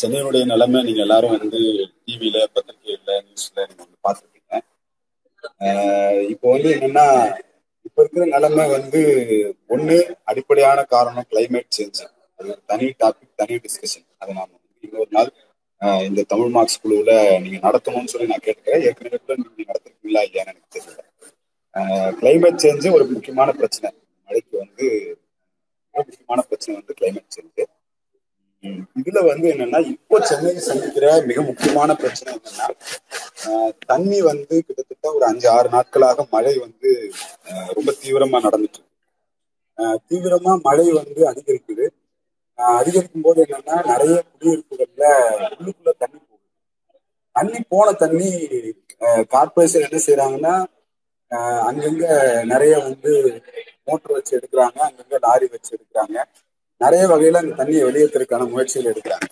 சென்னையினுடைய நிலைமை நீங்க எல்லாரும் வந்து டிவியில பத்திரிகையில நியூஸ்ல நீங்க வந்து பாத்துருக்கீங்க இப்போ வந்து என்னன்னா இப்ப இருக்கிற நிலைமை வந்து ஒண்ணு அடிப்படையான காரணம் கிளைமேட் சேஞ்ச் அது ஒரு தனி டாபிக் தனி டிஸ்கஷன் அதை நாம வந்து இன்னொரு நாள் இந்த தமிழ் மார்க்ஸ் குழுவுல நீங்க நடத்தணும்னு சொல்லி நான் கேட்டுக்கிறேன். ஏற்கனவே கூட நீங்க நடத்திருக்கீங்களா இல்லையான்னு எனக்கு தெரியல. கிளைமேட் சேஞ்சு ஒரு முக்கியமான பிரச்சனை. மழைக்கு வந்து முக்கியமான பிரச்சனை வந்து கிளைமேட் சேஞ்சு இதுல வந்து என்னன்னா இப்போ சென்னை சந்திக்கிற மிக முக்கியமான பிரச்சனை என்னன்னா தண்ணி வந்து கிட்டத்தட்ட ஒரு அஞ்சு ஆறு நாட்களாக மழை வந்து ரொம்ப தீவிரமா நடந்துட்டு இருக்கு. தீவிரமா மழை வந்து அதிகரிக்குது. அதிகரிக்கும் போது என்னன்னா நிறைய குடியிருப்புகள்ல உள்ளுக்குள்ள தண்ணி போகுது. தண்ணி போன தண்ணி கார்பரேஷன் என்ன செய்யறாங்கன்னா அங்கங்க நிறைய வந்து மோட்டர் வச்சு எடுக்கிறாங்க அங்கங்க லாரி வச்சு எடுக்கிறாங்க. நிறைய வகையில அந்த தண்ணியை வெளியேற்றுறதுக்கான முயற்சிகள் எடுக்கிறாங்க.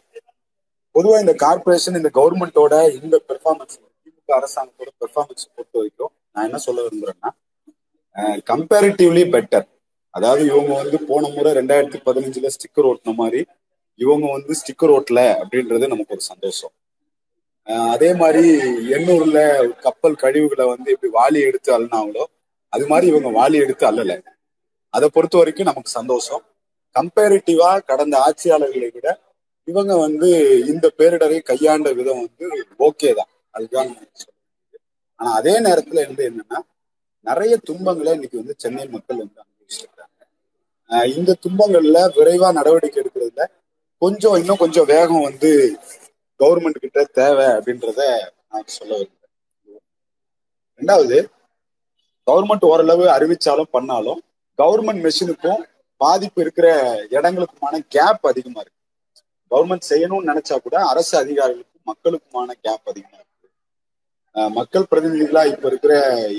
பொதுவா இந்த கார்பரேஷன் இந்த கவர்மெண்டோட இந்த பெர்ஃபார்மன்ஸ் திமுக அரசாங்கத்தோட பெர்ஃபார்மன்ஸ் பொறுத்த வரைக்கும் நான் என்ன சொல்ல விரும்புறேன்னா கம்பேரிட்டிவ்லி பெட்டர் அதாவது இவங்க வந்து போன முறை ரெண்டாயிரத்தி பதினஞ்சுல ஸ்டிக்கர் ஓட்டின மாதிரி இவங்க வந்து ஸ்டிக்கர் ஓட்டல அப்படின்றது நமக்கு ஒரு சந்தோஷம். அதே மாதிரி எண்ணூர்ல கப்பல் கழிவுகளை வந்து எப்படி வாலி எடுத்து அள்ளினாங்களோ அது மாதிரி இவங்க வாலி எடுத்து அள்ளல. அதை பொறுத்த வரைக்கும் நமக்கு சந்தோஷம். கம்பேரிட்டிவா கடந்த ஆட்சியாளர்களை விட இவங்க வந்து இந்த பேரிடரை கையாண்ட விதம் வந்து ஓகே தான். அதுதான் ஆனா அதே நேரத்துல வந்து என்னன்னா நிறைய துன்பங்களை இன்னைக்கு வந்து சென்னை மக்கள் வந்து அனுபவிச்சிருக்காங்க. இந்த துன்பங்கள்ல விரைவா நடவடிக்கை எடுக்கிறதுல கொஞ்சம் இன்னும் கொஞ்சம் வேகம் வந்து கவர்மெண்ட் கிட்ட தேவை அப்படின்றத நான் சொல்ல விரும்புறேன். ரெண்டாவது கவர்மெண்ட் ஓரளவு அறிவிச்சாலும் பண்ணாலும் கவர்மெண்ட் மெஷினுக்கும் பாதிப்பு இருக்கிற இடங்களுக்குமான கேப் அதிகமா இருக்கு. கவர்மெண்ட் செய்யணும்னு நினைச்சா கூட அரசு அதிகாரிகளுக்கும் மக்களுக்குமான கேப் அதிகமா இருக்கு. மக்கள் பிரதிநிதிகளா இப்ப இருக்கிற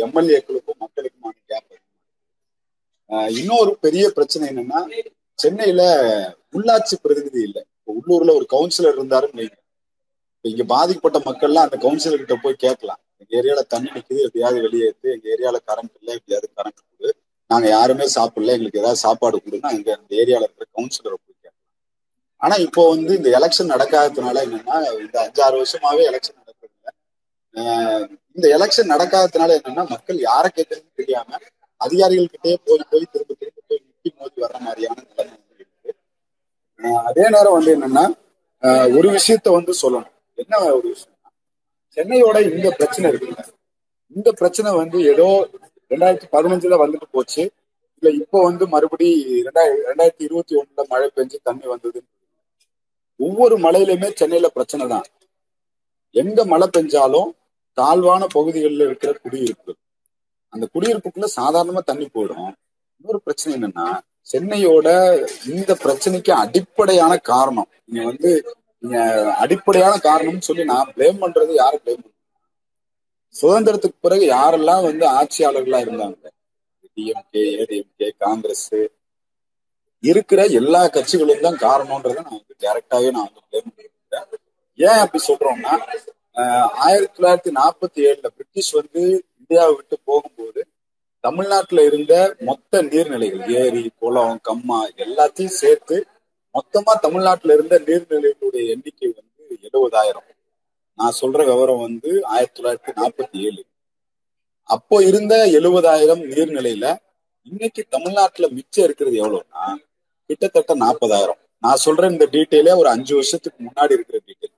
எம்எல்ஏக்களுக்கும் மக்களுக்குமான கேப் அதிகமா இருக்கு. இன்னொரு பெரிய பிரச்சனை என்னன்னா சென்னையில உள்ளாட்சி பிரதிநிதி இல்லை. இப்போ உள்ளூர்ல ஒரு கவுன்சிலர் இருந்தாருன்னு வைங்க. இங்க பாதிக்கப்பட்ட மக்கள்லாம் அந்த கவுன்சிலர் கிட்ட போய் கேட்கலாம். எங்க ஏரியால தண்ணி நிற்குது எப்படியாவது வெளியேற்று எங்க ஏரியால கரண்ட் இல்லை எப்படியாவது கரண்ட் கொடு நாங்க யாருமே சாப்பிடல. எங்களுக்கு ஏதாவது சாப்பாடு கொடுங்க. அங்க அந்த ஏரியால இருக்கிற கவுன்சிலரை போய் கேட்கலாம். ஆனா இப்போ வந்து இந்த எலெக்ஷன் நடக்காததுனால என்னன்னா இந்த அஞ்சாறு வருஷமாவே எலெக்ஷன் நடக்கிறது ஆஹ் இந்த எலெக்ஷன் நடக்காததுனால என்னன்னா மக்கள் யாரை கேட்கறதுன்னு தெரியாம அதிகாரிகள் கிட்டே போய் போய் திரும்ப திரும்ப போய் முட்டி மோதி வர்ற மாதிரியான நிலைமை இருக்கு. ஆஹ் அதே நேரம் வந்து என்னன்னா ஆஹ் ஒரு விஷயத்த வந்து சொல்லணும். என்ன ஒரு விஷயம் சென்னையோட இந்த பிரச்சனை இருக்குல்ல. இந்த பிரச்சனை வந்து ஏதோ ரெண்டாயிரத்தி பதினஞ்சுல வந்துட்டு போச்சு. இல்ல இப்போ வந்து மறுபடி ரெண்டாயிரம் ரெண்டாயிரத்தி இருபத்தி ஒண்ணுல மழை பெஞ்சு தண்ணி வந்தது. ஒவ்வொரு மழையிலுமே சென்னையில பிரச்சனை தான். எங்க மழை பெஞ்சாலும் தாழ்வான பகுதிகளில் இருக்கிற குடியிருப்பு. அந்த குடியிருப்புக்குள்ள சாதாரணமா தண்ணி போயிடும். இன்னொரு பிரச்சனை என்னன்னா சென்னையோட இந்த பிரச்சனைக்கு அடிப்படையான காரணம். நீங்க வந்து நீங்க அடிப்படையான காரணம்னு சொல்லி நான் பிளேம் பண்றது யாரும் பிளேம் பண்றேன் சுதந்திரத்துக்கு பிறகு யாரெல்லாம் வந்து ஆட்சியாளர்களா இருந்தாங்க? டிஎம்கே ஏடிஎம்கே காங்கிரஸ் இருக்கிற எல்லா கட்சிகளும் தான் காரணம்ன்றதை நான் வந்து டைரக்டாவே நான் வந்து பிளேம் பண்ணிருக்கேன் ஏன் அப்படி சொல்றோம்னா ஆயிரத்தி தொள்ளாயிரத்தி நாற்பத்தி ஏழுல பிரிட்டிஷ் வந்து இந்தியாவை விட்டு போகும்போது தமிழ்நாட்டுல இருந்த மொத்த நீர்நிலைகள் ஏரி குளம் கம்மா எல்லாத்தையும் சேர்த்து மொத்தமா தமிழ்நாட்டுல இருந்த நீர்நிலைகளுடைய எண்ணிக்கை வந்து எழுபதாயிரம். நான் சொல்ற விவரம் வந்து ஆயிரத்தி தொள்ளாயிரத்தி நாற்பத்தி ஏழு அப்போ இருந்த எழுபதாயிரம் நீர்நிலையில இன்னைக்கு தமிழ்நாட்டுல மிச்சம் இருக்கிறது எவ்வளவுன்னா கிட்டத்தட்ட நாற்பதாயிரம். நான் சொல்ற இந்த டீட்டெயிலே ஒரு அஞ்சு வருஷத்துக்கு முன்னாடி இருக்கிற டீட்டெயில்.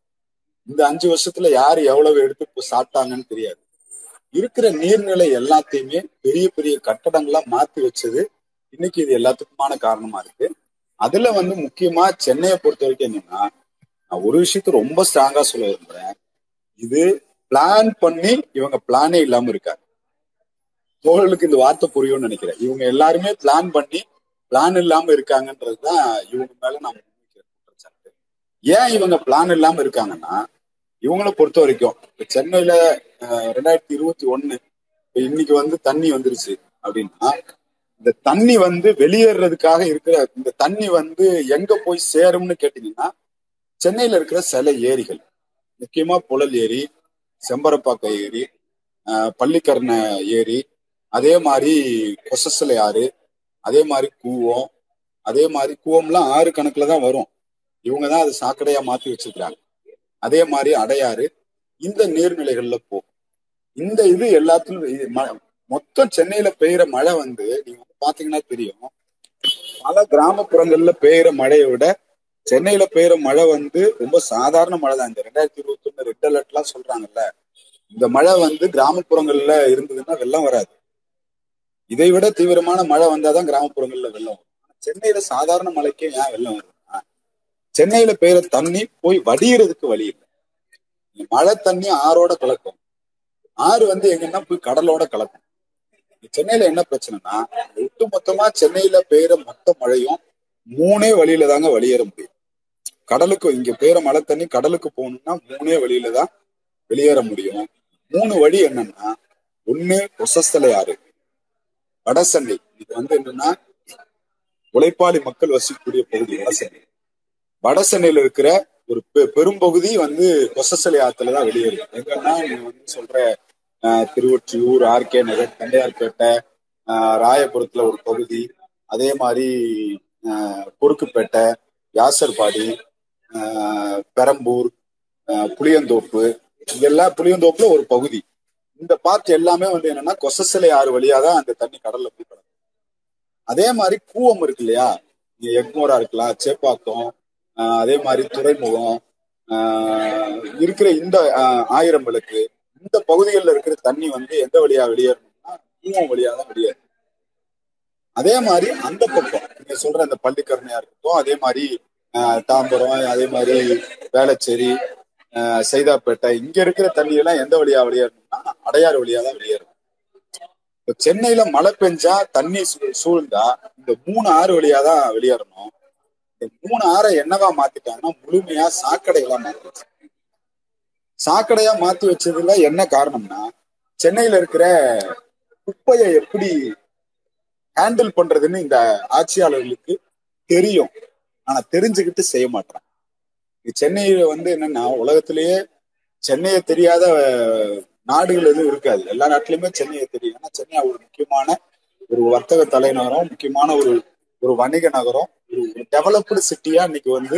இந்த அஞ்சு வருஷத்துல யார் எவ்வளவு எடுத்து இப்போ சாப்பிட்டாங்கன்னு தெரியாது. இருக்கிற நீர்நிலை எல்லாத்தையுமே பெரிய பெரிய கட்டடங்களா மாத்தி வச்சது இன்னைக்கு இது எல்லாத்துக்குமான காரணமா இருக்கு. அதுல வந்து முக்கியமா சென்னையை பொறுத்த வரைக்கும் என்னன்னா நான் ஒரு விஷயத்த ரொம்ப ஸ்ட்ராங்கா சொல்ல விரும்புறேன். இது பிளான் பண்ணி இவங்க பிளானே இல்லாம இருக்காங்க. தோழர்களுக்கு இந்த வார்த்தை புரியும்னு நினைக்கிறேன். இவங்க எல்லாருமே பிளான் பண்ணி பிளான் இல்லாம இருக்காங்கன்றதுதான் இவங்க மேல நான் குற்றச்சாட்டு. ஏன் இவங்க பிளான் இல்லாம இருக்காங்கன்னா இவங்களை பொறுத்த வரைக்கும் இப்ப சென்னையில ரெண்டாயிரத்தி இருபத்தி ஒண்ணு இப்ப இன்னைக்கு வந்து தண்ணி வந்துருச்சு அப்படின்னா இந்த தண்ணி வந்து வெளியேறதுக்காக இருக்கிற இந்த தண்ணி வந்து எங்க போய் சேரும்னு கேட்டீங்கன்னா சென்னையில இருக்கிற சில ஏரிகள் முக்கியமா புழல் ஏரி செம்பரப்பாக்கம் ஏரி ஆஹ் ஏரி அதே மாதிரி கொசஸ்ல ஆறு அதே மாதிரி கூவம் அதே மாதிரி கூவம்லாம் ஆறு கணக்குல தான் வரும். இவங்க தான் அது சாக்கடையா மாத்தி வச்சிருக்கிறாங்க. அதே மாதிரி அடையாறு இந்த நீர்நிலைகள்ல போகும் இந்த இது எல்லாத்துலயும் ம- மொத்தம் சென்னையில பெய்யுற மழை வந்து நீங்க வந்து பாத்தீங்கன்னா தெரியும். பல கிராமப்புறங்கள்ல பெய்யுற மழையை விட சென்னையில பெய்யுற மழை வந்து ரொம்ப சாதாரண மழை தான் இந்த ரெண்டாயிரத்தி இருபத்தி ஒண்ணு ரெட் அலர்ட் எல்லாம் சொல்றாங்கல்ல இந்த மழை வந்து கிராமப்புறங்கள்ல இருந்ததுன்னா வெள்ளம் வராது. இதை விட தீவிரமான மழை வந்தாதான் கிராமப்புறங்கள்ல வெள்ளம் வரும். சென்னையில சாதாரண மழைக்கே ஏன் வெள்ளம் வருதுன்னா சென்னையில பெய்யுற தண்ணி போய் வடியறதுக்கு வழி இல்லை. மழை தண்ணி ஆறோட கலக்கும். ஆறு வந்து எங்கன்னா போய் கடலோட கலக்கும். சென்னையில என்ன பிரச்சனைனா ஒட்டு மொத்தமா சென்னையில பெய்யுற மொத்த மழையும் மூணே வழியில தாங்க வெளியேற முடியும். கடலுக்கு இங்க பெய்யுற மழை தண்ணி கடலுக்கு போகணும்னா மூணே வழியில தான் வெளியேற முடியும். மூணு வழி என்னன்னா ஒண்ணு கொசஸ்தலை ஆறு வடசென்னை. இது வந்து என்னன்னா உழைப்பாளி மக்கள் வசிக்கக்கூடிய பகுதி வடசண்டை வடசென்னையில இருக்கிற ஒரு பெ- பெரும்பகுதி வந்து கொசஸ்தலை ஆத்துல தான் வெளியேறும் எங்கன்னா நீங்க வந்து சொல்ற திருவொற்றியூர் ஆர்கே நகர் தண்டையார்பேட்டை ஆஹ், ராயபுரத்துல ஒரு பகுதி அதே மாதிரி குறுக்குப்பேட்டை யாசர்பாடி பெரம்பூர் புளியந்தோப்பு. இதெல்லாம் புளியந்தோப்புல ஒரு பகுதி. இந்த பார்ட் எல்லாமே வந்து என்னன்னா கொசசிலை ஆறு வழியா தான் அந்த தண்ணி கடல்ல போய் கிடக்கும். அதே மாதிரி கூவம் இருக்கு இல்லையா? இங்க எக்மோரா இருக்கலாம் சேப்பாக்கம் அதே மாதிரி துறைமுகம் இருக்கிற இந்த ஆயிரம் விளக்கு. இந்த பகுதிகளில் இருக்கிற தண்ணி வந்து எந்த வழியா வெளியேறணும்னா கூவம் வழியா தான் வெளியேறும் அதே மாதிரி அந்த பக்கம் நீங்க சொல்ற அந்த பள்ளிக்கரணையா இருக்கட்டும் அதே மாதிரி ஆஹ், தாம்பரம் அதே மாதிரி வேளச்சேரி ஆஹ், சைதாப்பேட்டை இங்க இருக்கிற தண்ணி எல்லாம் எந்த வழியா வெளியேறணும்னா அடையாறு வழியா தான் வெளியேறும் இப்ப சென்னையில மழை பெஞ்சா தண்ணி சூழ்ந்தா இந்த மூணு ஆறு வழியா தான் வெளியேறணும் இந்த மூணு ஆறை என்னவா மாத்திட்டாங்கன்னா முழுமையா சாக்கடைகளா மாத்திடுச்சு சாக்கடையா மாத்தி வச்சதுல என்ன காரணம்னா சென்னையில இருக்கிற குப்பையை எப்படி ஹேண்டில் பண்றதுன்னு இந்த ஆட்சியாளர்களுக்கு தெரியும். ஆனா தெரிஞ்சுக்கிட்டு செய்ய மாட்டான் சென்னையில வந்து என்னன்னா உலகத்திலேயே சென்னையை தெரியாத நாடுகள் எதுவும் இருக்காது. எல்லா நாட்டிலுமே சென்னையை தெரியும். ஏன்னா சென்னை ஒரு முக்கியமான ஒரு வர்த்தக தலைநகரம் முக்கியமான ஒரு ஒரு வணிக நகரம் ஒரு டெவலப்டு சிட்டியா இன்னைக்கு வந்து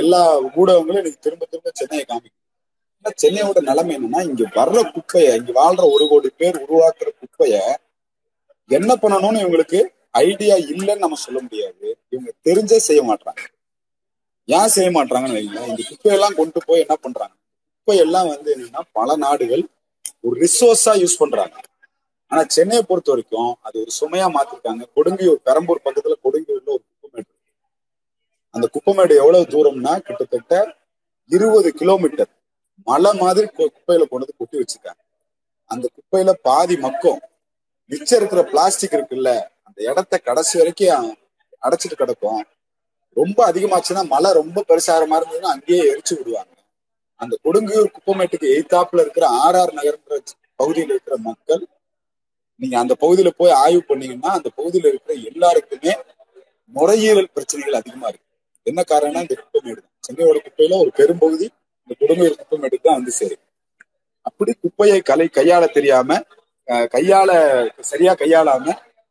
எல்லா ஊடகங்களும் இன்னைக்கு திரும்ப திரும்ப சென்னையை காமிக்கும் ஆனா சென்னையோட நிலைமை என்னன்னா இங்க வர்ற குப்பையை இங்க வாழ்ற ஒரு கோடி பேர் உருவாக்குற குப்பையை என்ன பண்ணணும்னு இவங்களுக்கு ஐடியா இல்லைன்னு நம்ம சொல்ல முடியாது. இவங்க தெரிஞ்சே செய்ய மாட்டாங்க ஏன் செய்ய மாட்டாங்கன்னு வைங்களேன். இந்த குப்பையெல்லாம் கொண்டு போய் என்ன பண்றாங்க? குப்பையெல்லாம் வந்து என்னன்னா பல நாடுகள் ஒரு ரிசோர்ஸா யூஸ் பண்றாங்க. ஆனா சென்னையை பொறுத்த வரைக்கும் அது ஒரு சுமையா மாத்திருக்காங்க. கொடுங்கியூர் பெரம்பூர் பக்கத்துல கொடுங்கியூர்ல ஒரு குப்பமேடு. இருக்கு. அந்த குப்பமேடு எவ்வளவு தூரம்னா கிட்டத்தட்ட இருபது கிலோமீட்டர் மலை மாதிரி குப்பையில கொண்டு வந்து கொட்டி வச்சிருக்காங்க. அந்த குப்பையில பாதி மக்கும் மிச்சம் இருக்கிற பிளாஸ்டிக் இருக்குல்ல அந்த இடத்த கடைசி வரைக்கும் அடைச்சிட்டு கிடக்கும். ரொம்ப அதிகமாச்சுன்னா மழை ரொம்ப பெருசாகிற மாதிரி இருந்ததுன்னா அங்கேயே எரிச்சு விடுவாங்க. அந்த கொடுங்கூர் குப்பமேட்டுக்கு எய்தாப்புல இருக்கிற ஆர்ஆர் நகர்ன்ற பகுதியில் இருக்கிற மக்கள் நீங்க அந்த பகுதியில போய் ஆய்வு பண்ணீங்கன்னா அந்த பகுதியில இருக்கிற எல்லாருக்குமே நுரையீரல் பிரச்சனைகள் அதிகமா இருக்கு. என்ன காரணம்னா இந்த குப்பமேடு தான். சென்னையோட குப்பையில ஒரு பெரும்பகுதி இந்த கொடுங்கூர் குப்பமேட்டுக்கு தான் வந்து சேரும். அப்படி குப்பையை கலை கையாள தெரியாம கையால கையாள சரியா கையாளாம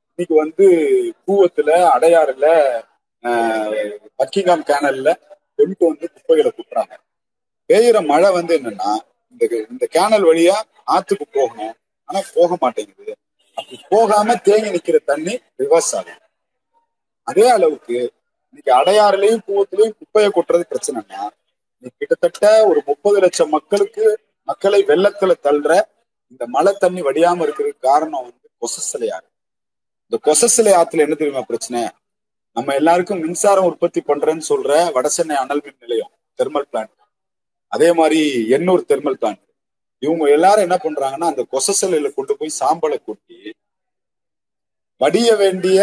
இன்னைக்கு வந்து கூவத்துல அடையாறுல ஆஹ், பக்கிங்காம் கேனல்ல கொண்டு வந்து குப்பைகளை குட்டுறாங்க. பெய்யுற மழை வந்து என்னன்னா இந்த இந்த கேனல் வழியா ஆத்துக்கு போகணும். ஆனா போக மாட்டேங்குது. அப்படி போகாம தேங்கி நிக்கிற தண்ணி ரிவர்ஸ் ஆகும் அதே அளவுக்கு இன்னைக்கு அடையாறுலயும் கூவத்திலையும் குப்பையை கொட்டுறது பிரச்சனைனா நீ கிட்டத்தட்ட ஒரு முப்பது லட்சம் மக்களுக்கு மக்களை வெள்ளத்துல தள்ளுற இந்த மழை தண்ணி வடியாம இருக்கிறதுக்கு காரணம் வந்து கொசசிலை ஆறு. இந்த கொசசிலை ஆத்துல என்ன தெரியுமா பிரச்சனை? நம்ம எல்லாருக்கும் மின்சாரம் உற்பத்தி பண்றேன்னு சொல்ற வடசென்னை அனல் மின் நிலையம் தெர்மல் பிளான்ட் அதே மாதிரி எண்ணூர் தெர்மல் பிளான்ட் இவங்க எல்லாரும் என்ன பண்றாங்கன்னா அந்த கொசசிலையில கொண்டு போய் சாம்பலை கொட்டி வடிய வேண்டிய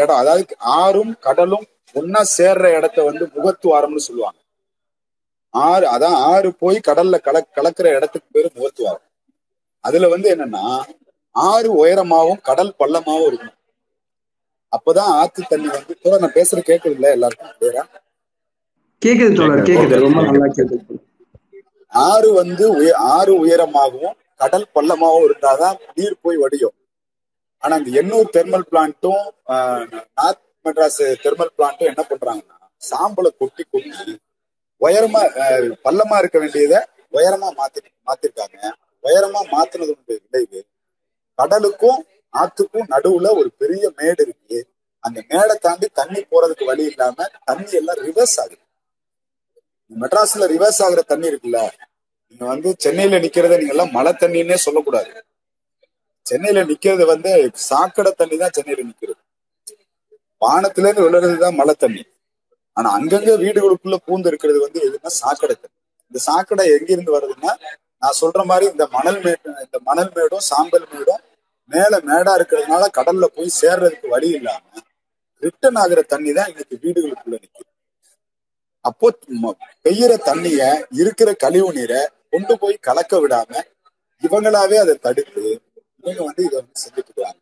இடம் அதாவது ஆறும் கடலும் ஒன்னா சேர்ற இடத்த வந்து முகத்துவாரம்னு சொல்லுவாங்க. ஆறு அதான் ஆறு போய் கடல்ல கல கலக்கிற இடத்துக்கு பேரு முகத்துவாரம். அதுல வந்து என்னன்னா ஆறு உயரமாவும் கடல் பள்ளமாவும் இருக்கும் அப்பதான் ஆத்து தண்ணி வந்து கூட நான் பேசுற கேட்குது இல்ல எல்லாருக்கும் ஆ? கேக்குது தோழர் கேக்குது. ரொம்ப நல்லா கேக்குது. ஆறு வந்து ஆறு உயரமாகவும் கடல் பள்ளமாகவும் இருந்தாதான் நீர் போய் வடியும். ஆனா இந்த எண்ணூர் தெர்மல் பிளான்ட்டும் நார்த் மெட்ராஸ் தெர்மல் பிளான்ட்டும் என்ன பண்றாங்கன்னா சாம்பலை கொட்டி கொட்டி உயரமா பள்ளமா இருக்க வேண்டியதை உயரமா மாத்தி மாத்திருக்காங்க. உயரமா மாத்தினதுடைய விளைவு கடலுக்கும் ஆத்துக்கும் நடுவுல ஒரு பெரிய மேடு இருக்கு. அந்த மேடை தாண்டி தண்ணி போறதுக்கு வழி இல்லாம தண்ணி எல்லாம் ரிவர்ஸ் ஆகுது. மெட்ராஸ்ல ரிவர்ஸ் ஆகுற தண்ணி இருக்குல்ல நீங்க வந்து சென்னையில நிக்கிறத நீங்க எல்லாம் மழை தண்ணின்னே சொல்லக்கூடாது. சென்னையில நிக்கிறது வந்து சாக்கடை தண்ணி தான் சென்னையில நிக்கிறது. வானத்துல இருந்து விழுறதுதான் மழை தண்ணி. ஆனா அங்கங்க வீடுகளுக்குள்ள பூந்து இருக்கிறது வந்து எதுன்னா சாக்கடை தண்ணி. இந்த சாக்கடை எங்க இருந்து வருதுன்னா நான் சொல்ற மாதிரி இந்த மணல் மேடு இந்த மணல் மேடும் சாம்பல் மேடும் மேல மேடா இருக்கிறதுனால கடல்ல போய் சேர்றதுக்கு வழி இல்லாம ரிட்டர்ன் ஆகுற தண்ணி தான் இன்னைக்கு வீடுகளுக்குள்ள நிற்கும் அப்போ பெய்யற தண்ணிய இருக்கிற கழிவு நீரை கொண்டு போய் கலக்க விடாம இவங்களாவே அதை தடுத்து இவங்க வந்து இதை வந்து செஞ்சுட்டு இருக்காங்க.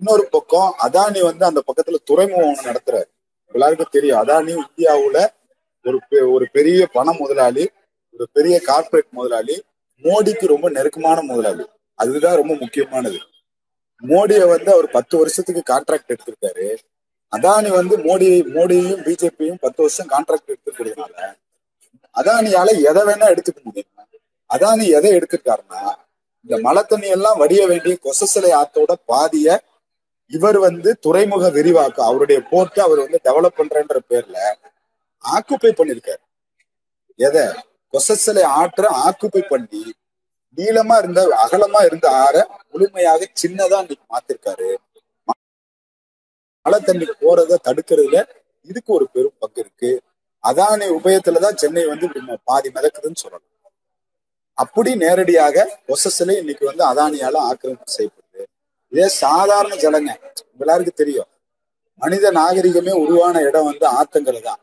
இன்னொரு பக்கம் அதானி வந்து அந்த பக்கத்துல துறைமுகம் ஒண்ணு நடத்துறாரு. எல்லாருக்கும் தெரியும். அதானி இந்தியாவுல ஒரு பெ- ஒரு பெரிய பண முதலாளி ஒரு பெரிய கார்ப்பரேட் முதலாளி மோடிக்கு ரொம்ப நெருக்கமான முதலாளி. அதுதான் ரொம்ப முக்கியமானது. மோடியை வந்து அவர் பத்து வருஷத்துக்கு கான்ட்ராக்ட் எடுத்திருக்காரு. அதானி வந்து மோடி மோடியையும் பிஜேபியும் பத்து வருஷம் கான்ட்ராக்ட் எடுத்துக்கிறதுனால அதானியால எதை வேணா எடுத்துக்க முடியும்? அதானி எதை எடுத்துருக்காருன்னா இந்த மழை தண்ணி எல்லாம் வடிய வேண்டிய கொசசிலை ஆத்தோட பாதிய இவர் வந்து துறைமுக விரிவாக்கம் அவருடைய போர்ட்டை அவர் வந்து டெவலப் பண்றன்ற பேர்ல ஆக்குப்பை பண்ணிருக்காரு எதை? கொசசிலை ஆற்ற ஆக்குப்பை பண்ணி நீளமா இருந்த அகலமா இருந்த ஆற முழுமையாக சின்னதா இன்னைக்கு மாத்திருக்காரு. மழை தண்ணி போறத தடுக்கிறதுல இதுக்கு ஒரு பெரும் பங்கு இருக்கு. அதானி உபயத்துலதான் சென்னை வந்து பாதி மிதக்குதுன்னு சொல்லலாம் அப்படி நேரடியாக பொசஸ்ல இன்னைக்கு வந்து அதானியால ஆக்கிரமிப்பு செய்யப்படுது. இதே சாதாரண ஜலங்க உங்க எல்லாருக்கும் தெரியும். மனித நாகரிகமே உருவான இடம் வந்து ஆத்தங்கரை தான்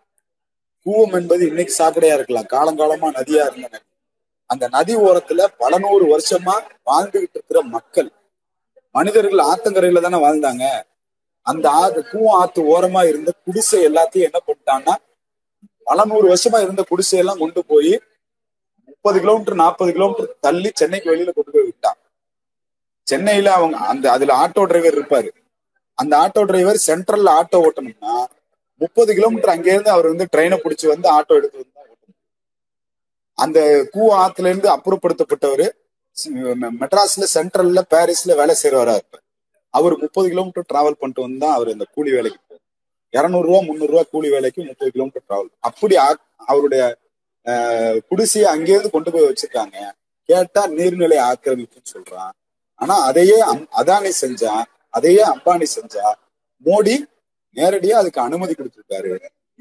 கூவம் என்பது இன்னைக்கு சாக்கடையா இருக்கலாம். காலங்காலமா நதியா இருந்த நதி அந்த நதி ஓரத்துல பல நூறு வருஷமா வாழ்ந்துகிட்டு இருக்கிற மக்கள். மனிதர்கள் ஆத்தங்கரையில தானே வாழ்ந்தாங்க. அந்த ஆத்து கூவம் ஆத்து ஓரமா இருந்த குடிசை எல்லாத்தையும் என்ன பண்ணிட்டாங்கன்னா பல நூறு வருஷமா இருந்த குடிசை எல்லாம் கொண்டு போய் முப்பது கிலோமீட்டர் நாற்பது கிலோமீட்டர் தள்ளி சென்னைக்கு வெளியில கொண்டு போய் விட்டான். சென்னையில அவங்க அந்த அதுல ஆட்டோ டிரைவர் இருப்பாரு. அந்த ஆட்டோ டிரைவர் சென்ட்ரல்ல ஆட்டோ ஓட்டணும்னா முப்பது கிலோமீட்டர் அங்கே இருந்து அவர் வந்து ட்ரெயினை பிடிச்சி வந்து ஆட்டோ எடுத்து வந்து அந்த கூ ஆத்துல இருந்து அப்புறப்படுத்தப்பட்டவர் மெட்ராஸ்ல சென்ட்ரல்ல பாரிஸ்ல வேலை செய்யறவரா இருப்பார். அவர் முப்பது கிலோமீட்டர் டிராவல் பண்ணிட்டு வந்து தான் அவர் இந்த கூலி வேலைக்கு போவார். இரநூறுவா ரூபா முந்நூறு ரூபா கூலி வேலைக்கு முப்பது கிலோமீட்டர் டிராவல் அப்படி அவருடைய ஆஹ், குடிசையை அங்கேயிருந்து கொண்டு போய் வச்சிருக்காங்க. கேட்டா நீர்நிலை ஆக்கிரமிப்புன்னு சொல்றான். ஆனா அதையே அம்- அதானி செஞ்சா அதையே அம்பானி செஞ்சா மோடி நேரடியா அதுக்கு அனுமதி கொடுத்திருக்காரு.